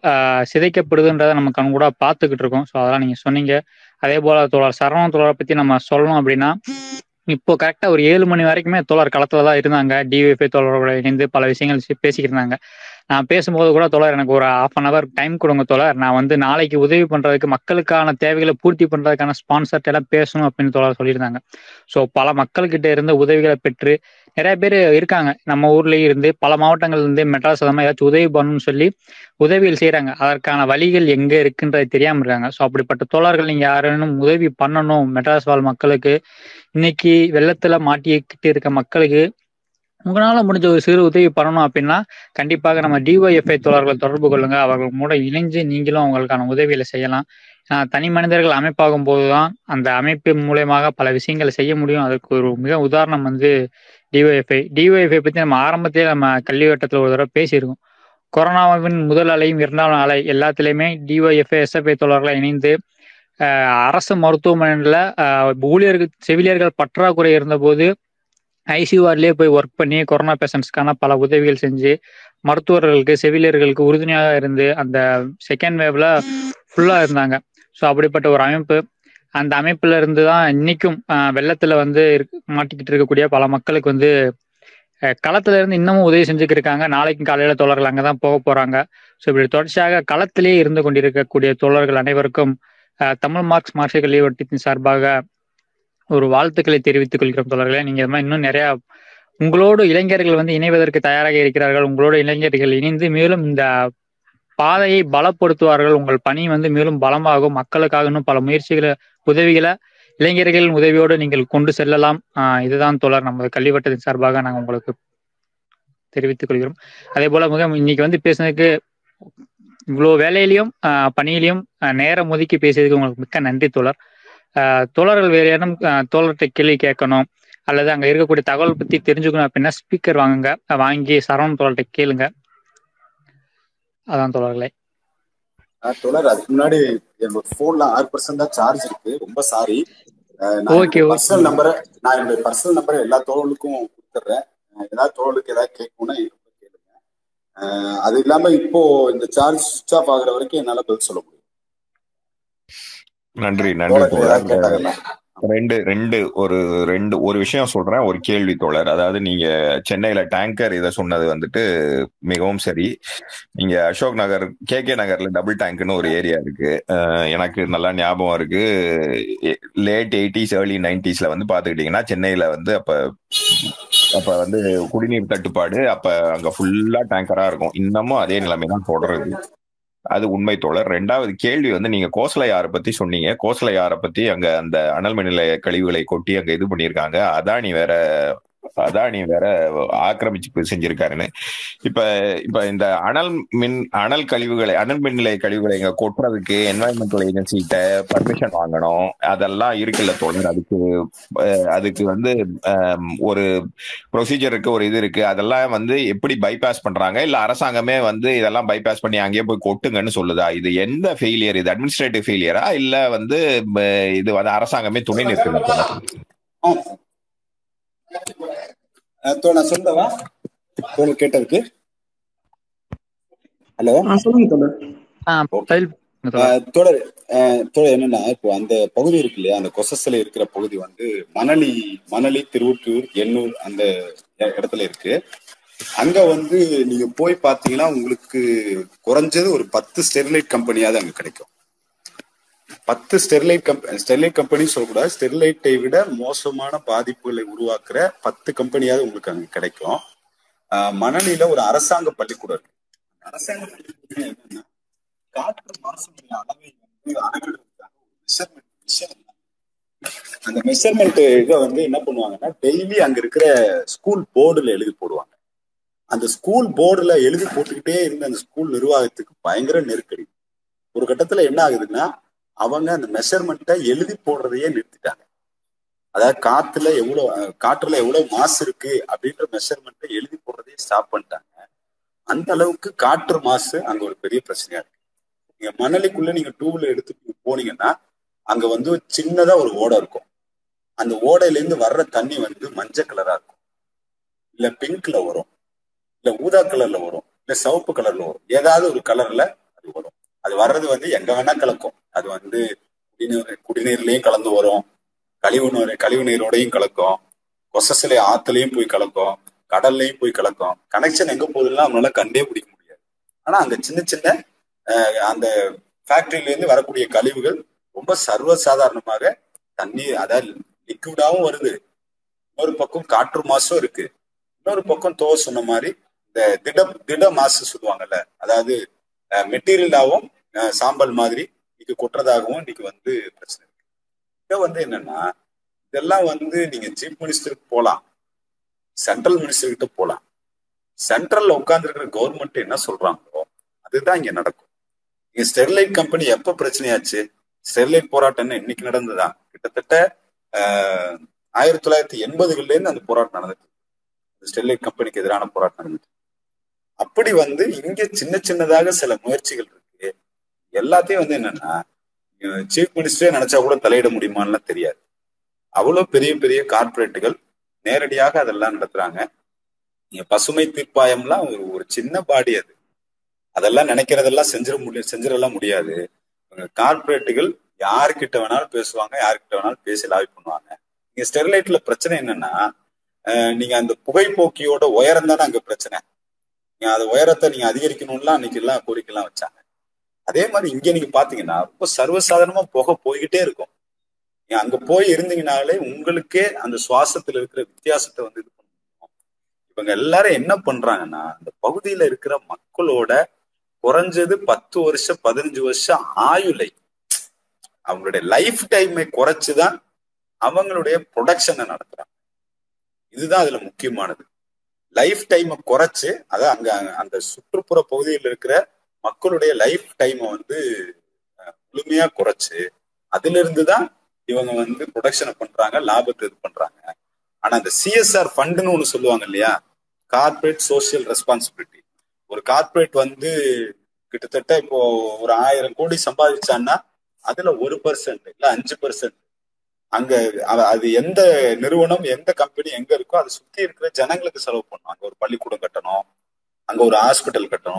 சிதைக்கப்படுதுன்றதை நம்ம கண் கூட பார்த்துக்கிட்டு இருக்கோம். ஸோ அதெல்லாம் நீங்க சொன்னீங்க. அதே போல தோழர் சரவண தோழரை பத்தி நம்ம சொல்லணும் அப்படின்னா இப்போ கரெக்டா ஒரு ஏழு மணி வரைக்குமே தோழர் களத்துல தான் இருந்தாங்க. டிவிஎஃப்ஐ தோழரோட இணைந்து பல விஷயங்கள் பேசிக்கிட்டு இருந்தாங்க. நான் பேசும்போது கூட தோழர் எனக்கு ஒரு ஹாஃப் அன் அவர் டைம் கொடுங்க தோழர். நான் வந்து நாளைக்கு உதவி பண்றதுக்கு மக்களுக்கான தேவைகளை பூர்த்தி பண்றதுக்கான ஸ்பான்சர்ட் எல்லாம் பேசணும் அப்படின்னு தோழர் சொல்லியிருந்தாங்க. ஸோ பல மக்கள்கிட்ட இருந்து உதவிகளை பெற்று நிறைய பேர் இருக்காங்க. நம்ம ஊர்லயே இருந்து பல மாவட்டங்கள்ல இருந்து மெட்ராஸ் அதமாக ஏதாச்சும் உதவி பண்ணணும்னு சொல்லி உதவிகள் செய்யறாங்க அதற்கான வழிகள் எங்க இருக்குன்றது தெரியாம இருக்காங்க. ஸோ அப்படிப்பட்ட தோழர்கள் நீங்க யாரும் உதவி பண்ணணும் மெட்ராஸ் வாழ் மக்களுக்கு. இன்னைக்கு வெள்ளத்துல மாட்டிக்கிட்டு இருக்க மக்களுக்கு உங்களால முடிஞ்ச ஒரு சிறு உதவி பண்ணணும் அப்படின்னா கண்டிப்பாக நம்ம டிஒய்எஃப்ஐ தோழர்கள் தொடர்பு கொள்ளுங்க. அவர்கள் மூட இணைஞ்சு நீங்களும் அவங்களுக்கான உதவிகளை செய்யலாம். தனி மனிதர்கள் அமைப்பாகும் போதுதான் அந்த அமைப்பு மூலயமாக பல விஷயங்களை செய்ய முடியும். அதுக்கு ஒரு மிக உதாரணம் வந்து டிஒய்எஃப்ஐ டிஒய்எஃப்ஐ பத்தி நம்ம ஆரம்பத்திலே நம்ம கல்விவட்டத்தில் ஒரு தடவை பேசியிருக்கோம். கொரோனாவின் முதல் அலையும் இரண்டாம் அலை எல்லாத்துலேயுமே டிஒய்எஃப்ஐ எஸ்எஃப்ஐ தோழர்களை இணைந்து அரசு மருத்துவமனையில் ஊழியர்கள் செவிலியர்கள் பற்றாக்குறை இருந்தபோது ஐசியூஆர்லயே போய் ஒர்க் பண்ணி கொரோனா பேஷண்ட்ஸ்க்கான பல உதவிகள் செஞ்சு மருத்துவர்களுக்கு செவிலியர்களுக்கு உறுதுணையாக இருந்து அந்த செகண்ட் வேவ்ல ஃபுல்லா இருந்தாங்க. ஸோ அப்படிப்பட்ட ஒரு அமைப்பு. அந்த அமைப்புல இருந்து தான் இன்னைக்கும் வெள்ளத்துல வந்து மாட்டிக்கிட்டு இருக்கக்கூடிய பல மக்களுக்கு வந்து களத்துல இருந்து இன்னமும் உதவி செஞ்சுக்கிட்டு இருக்காங்க. நாளைக்கும் காலையில தோழர்கள் அங்கதான் போக போறாங்க. ஸோ இப்படி தொடர்ச்சியாக களத்திலேயே இருந்து கொண்டிருக்கக்கூடிய தோழர்கள் அனைவருக்கும் தமிழ் மார்க்ஸ் மார்க்சிய கல்வி வட்டத்தின் சார்பாக ஒரு வாழ்த்துக்களை தெரிவித்துக் கொள்கிறோம் தொடர்களே நீங்க இது மாதிரி இன்னும் நிறைய உங்களோடு இளைஞர்கள் வந்து இணைவதற்கு தயாராக இருக்கிறார்கள். உங்களோட இளைஞர்கள் இணைந்து மேலும் இந்த பாதையை பலப்படுத்துவார்கள். உங்கள் பணி வந்து மேலும் பலமாகும். மக்களுக்காக இன்னும் பல முயற்சிகளை உதவிகளை இளைஞர்களின் உதவியோடு நீங்கள் கொண்டு செல்லலாம். ஆஹ் இதுதான் தொடர் நமது கல்விவட்டத்தின் சார்பாக நாங்கள் உங்களுக்கு தெரிவித்துக் கொள்கிறோம். அதே போல மிக இன்னைக்கு வந்து பேசுனதுக்கு இவ்வளோ வேலையிலையும் பணியிலையும் நேரம் ஒதுக்கி பேசியதுக்கு உங்களுக்கு மிக்க நன்றி தோழர். தோழர்கள் வேறு ஏதும் தோழர்கிட்ட கேள்வி கேட்கணும் அல்லது அங்க இருக்கக்கூடிய தகவல் பத்தி தெரிஞ்சுக்கணும் அப்படின்னா ஸ்பீக்கர் வாங்குங்க. வாங்கி சரவணன் தோழர்கிட்ட கேளுங்க. அதான் தோழர்களே. தோழர் அதுக்கு முன்னாடி என்னோட போன்ல ஆறு பர்சன்ட் தான் சார்ஜ் இருக்கு. ரொம்ப சாரி ஓகே பர்சனல் நம்பரை நான் என்னுடைய பர்சனல் நம்பரை எல்லா தோழர்களுக்கும் கொடுத்துட்றேன். ஏதாவது தோழலுக்கு ஏதாவது கேட்கணும்னா கேளுங்க. அது இல்லாம இப்போ இந்த சார்ஜ் சுவிச் ஆஃப் ஆகுற வரைக்கும் என்னால பதில் சொல்ல முடியும். நன்றி நன்றி ரெண்டு ரெண்டு ஒரு ரெண்டு ஒரு விஷயம் சொல்றேன். ஒரு கேள்வி தோழர். அதாவது நீங்க சென்னையில டேங்கர் இதை சொன்னது வந்துட்டு மிகவும் சரி. நீங்க அசோக் நகர் கே கே நகர்ல டபுள் டேங்க்னு ஒரு ஏரியா இருக்கு. எனக்கு நல்லா ஞாபகம் இருக்கு. லேட் எயிட்டிஸ் ஏர்லி நைன்டிஸ்ல வந்து பாத்துக்கிட்டீங்கன்னா சென்னையில வந்து அப்ப அப்ப வந்து குடிநீர் தட்டுப்பாடு அப்ப அங்க ஃபுல்லா டேங்கரா இருக்கும். இன்னமும் அதே நிலைமை தான் தொடருது. அது உண்மை தோழர். ரெண்டாவது கேள்வி வந்து நீங்க கோசலையாரை பத்தி சொன்னீங்க. கோசலையாரை பத்தி அங்க அந்த அனல் மின் நிலைய கழிவுகளை கொட்டி அங்க இது பண்ணியிருக்காங்க. அதானி வேற அதானி வேற ஆக்கிரமிச்சு செஞ்சிருக்காருன்னு இப்ப இப்ப இந்த அனல் மின் அனல் கழிவுகளை அனல் மின் நிலைய கழிவுகளை இங்க கொட்டுறதுக்கு என்வாயன்மெண்டல் ஏஜென்சிகிட்ட பர்மிஷன் வாங்கணும். அதெல்லாம் இருக்குல்ல தோழர். அதுக்கு அதுக்கு வந்து ஒரு ப்ரொசீஜர் இருக்கு ஒரு இது இருக்கு. அதெல்லாம் வந்து எப்படி பைபாஸ் பண்றாங்க? இல்ல அரசாங்கமே வந்து இதெல்லாம் பைபாஸ் பண்ணி அங்கேயே போய் கொட்டுங்கன்னு சொல்லுதா? இது எந்த ஃபெயிலியர் இது அட்மினிஸ்ட்ரேட்டிவ் ஃபெயிலியரா இல்ல வந்து இது வந்து அரசாங்கமே துணை நிற்குது? தோ நான் சொல்லவா? தோழர் கேட்டதுக்கு. ஹலோ? சொல்லுங்க தோழர். என்னன்னா இப்போ அந்த பகுதி இருக்கு இல்லையா அந்த கொசஸ்ல இருக்கிற பகுதி வந்து மணலி மணலி திருவொற்றியூர் எண்ணூர் அந்த இடத்துல இருக்கு. அங்க வந்து நீங்க போய் பாத்தீங்கன்னா உங்களுக்கு குறைஞ்சது ஒரு பத்து ஸ்டெர்லைட் கம்பெனியாவது அங்க கிடைக்கும். பத்து ஸ்டெர்லைட் கம்பெனி ஸ்டெர்லைட் கம்பெனி சொல்லக்கூடாது. ஸ்டெர்லைட்டை விட மோசமான பாதிப்புகளை உருவாக்குற பத்து கம்பெனியாவது உங்களுக்கு அங்கே கிடைக்கும். ஆஹ் மணலியில ஒரு அரசாங்க பள்ளிக்கூடம் இருக்கு. அரசாங்க பள்ளிக்கூடம் என்னன்னா காற்று மாசுடைய அளவை வந்து ஒரு மெஷர்மெண்ட் விஷயம் அந்த மெஷர்மெண்ட் இதை வந்து என்ன பண்ணுவாங்கன்னா டெய்லி அங்க இருக்கிற ஸ்கூல் போர்டுல எழுதி போடுவாங்க. அந்த ஸ்கூல் போர்டுல எழுதி போட்டுக்கிட்டே இருந்த அந்த ஸ்கூல் நிர்வாகத்துக்கு பயங்கர நெருக்கடி. ஒரு கட்டத்துல என்ன ஆகுதுன்னா அவங்க அந்த மெஷர்மெண்ட்டை எழுதி போடுறதையே நிறுத்திட்டாங்க. அதாவது காத்துல எவ்வளவு காற்றுல எவ்வளவு மாசு இருக்கு அப்படின்ற மெஷர்மெண்ட்டை எழுதி போடுறதையே ஸ்டாப் பண்ணிட்டாங்க. அந்த அளவுக்கு காற்று மாசு அங்க ஒரு பெரிய பிரச்சனையா இருக்கு. நீங்க மணலிக்குள்ள நீங்க டூல எடுத்து போனீங்கன்னா அங்க வந்து சின்னதா ஒரு ஓடை இருக்கும். அந்த ஓடையில இருந்து வர்ற தண்ணி வந்து மஞ்சள் கலரா இருக்கும். இல்ல பிங்க்ல வரும். இல்ல ஊதா கலர்ல வரும். இல்ல சிவப்பு கலர்ல வரும். ஏதாவது ஒரு கலர்ல அது வரும். அது வர்றது வந்து எங்க வேணா கலக்கும். அது வந்து குடிநீர் குடிநீர்லயும் கலந்து வரும். கழிவு நீர் கழிவு நீரோடையும் கலக்கும். கொசசிலே ஆத்துலயும் போய் கலக்கும். கடல்லையும் போய் கலக்கும். கனெக்ஷன் எங்க போகுதுன்னா நம்மளால கண்டே பிடிக்க முடியாது. ஆனா அங்க சின்ன சின்ன அந்த ஃபேக்டரியில இருந்து வரக்கூடிய கழிவுகள் ரொம்ப சர்வசாதாரணமாக தண்ணீர் அதாவது லிக்விடாவும் வருது. இன்னொரு பக்கம் காற்று மாசும் இருக்கு. இன்னொரு பக்கம் தோ சொன்ன மாதிரி இந்த திட திட மாசு சொல்லுவாங்கல்ல. அதாவது மெட்டீரியலாவும் சாம்பல் மாதிரி இன்னைக்கு கொட்டுறதாகவும் இன்னைக்கு வந்து பிரச்சனை இருக்கு. இதை வந்து என்னன்னா இதெல்லாம் வந்து நீங்க சீஃப் மினிஸ்டருக்கு போகலாம் சென்ட்ரல் மினிஸ்டர்கிட்ட கிட்ட சென்ட்ரல்ல உட்கார்ந்துருக்கிற கவர்மெண்ட் என்ன சொல்றாங்களோ அதுதான் இங்க நடக்கும். இங்க ஸ்டெர்லைட் கம்பெனி எப்ப பிரச்சனையாச்சு? ஸ்டெர்லைட் போராட்டம்னு இன்னைக்கு நடந்ததுதான் கிட்டத்தட்ட ஆஹ், ஆயிரத்தி தொள்ளாயிரத்தி எண்பதுகள்ல இருந்து அந்த போராட்டம் நடந்துட்டு ஸ்டெர்லைட் கம்பெனிக்கு எதிரான போராட்டம் நடந்துட்டு அப்படி வந்து இங்க சின்ன சின்னதாக சில முயற்சிகள் இருக்கு. எல்லாத்தையும் வந்து என்னன்னா சீஃப் மினிஸ்டரே நினைச்சா கூட தலையிட முடியுமான்லாம் தெரியாது. அவ்வளவு பெரிய பெரிய கார்ப்பரேட்டுகள் நேரடியாக அதெல்லாம் நடத்துறாங்க. நீங்க பசுமை தீர்ப்பாயம்லாம் ஒரு ஒரு சின்ன பாடி அது. அதெல்லாம் நினைக்கிறதெல்லாம் செஞ்சிட முடியும் செஞ்சிடலாம் முடியாது. கார்ப்பரேட்டுகள் யாருக்கிட்ட வேணாலும் பேசுவாங்க யாருக்கிட்ட வேணாலும் பேசி லாபி பண்ணுவாங்க. நீங்க ஸ்டெர்லைட்ல பிரச்சனை என்னன்னா நீங்க அந்த புகைப்போக்கியோட உயரம் தானே அங்க பிரச்சனை. நீங்க அது உயரத்தை நீங்க அதிகரிக்கணும்லாம் அன்னைக்கு எல்லாம் கோரிக்கை எல்லாம் வச்சாங்க. அதே மாதிரி இங்க நீங்க பாத்தீங்கன்னா ரொம்ப சர்வசாதாரணமா புகை போய்கிட்டே இருக்கும். நீங்க அங்க போய் இருந்தீங்கனாலே உங்களுக்கே அந்த சுவாசத்துல இருக்கிற வித்தியாசத்தை வந்து இது பண்ணுவோம் இவங்க எல்லாரும் என்ன பண்றாங்கன்னா அந்த பகுதியில இருக்கிற மக்களோட குறைஞ்சது பத்து வருஷம் பதினஞ்சு வருஷம் ஆயுளை அவங்களுடைய லைஃப் டைமை குறைச்சுதான் அவங்களுடைய ப்ரொடக்ஷனை நடத்துறாங்க. இதுதான் அதுல முக்கியமானது. லைஃப் டைமை குறைச்சு அதான் அங்க அந்த சுற்றுப்புற பகுதியில் இருக்கிற மக்களுடைய லைஃப் டைமை வந்து முழுமையா குறைச்சு அதுல இருந்து தான் இவங்க வந்து ப்ரொடக்ஷனை பண்றாங்க லாபத்தை இது பண்றாங்க. ஆனா அந்த சிஎஸ்ஆர் ஃபண்டுன்னு ஒண்ணு சொல்லுவாங்க இல்லையா? கார்ப்பரேட் சோசியல் ரெஸ்பான்சிபிலிட்டி ஒரு கார்ப்பரேட் வந்து கிட்டத்தட்ட இப்போ ஒரு ஆயிரம் கோடி சம்பாதிச்சான்னா அதுல ஒரு பர்சன்ட் இல்ல அஞ்சு பர்சன்ட் அங்க அது எந்த நிறுவனம் எந்த கம்பெனி எங்க இருக்கோ அதை சுத்தி இருக்கிற ஜனங்களுக்கு செலவு பண்ணும். அங்க ஒரு பள்ளிக்கூடம் கட்டணும் அங்க ஒரு ஹாஸ்பிட்டல் கட்டணும்.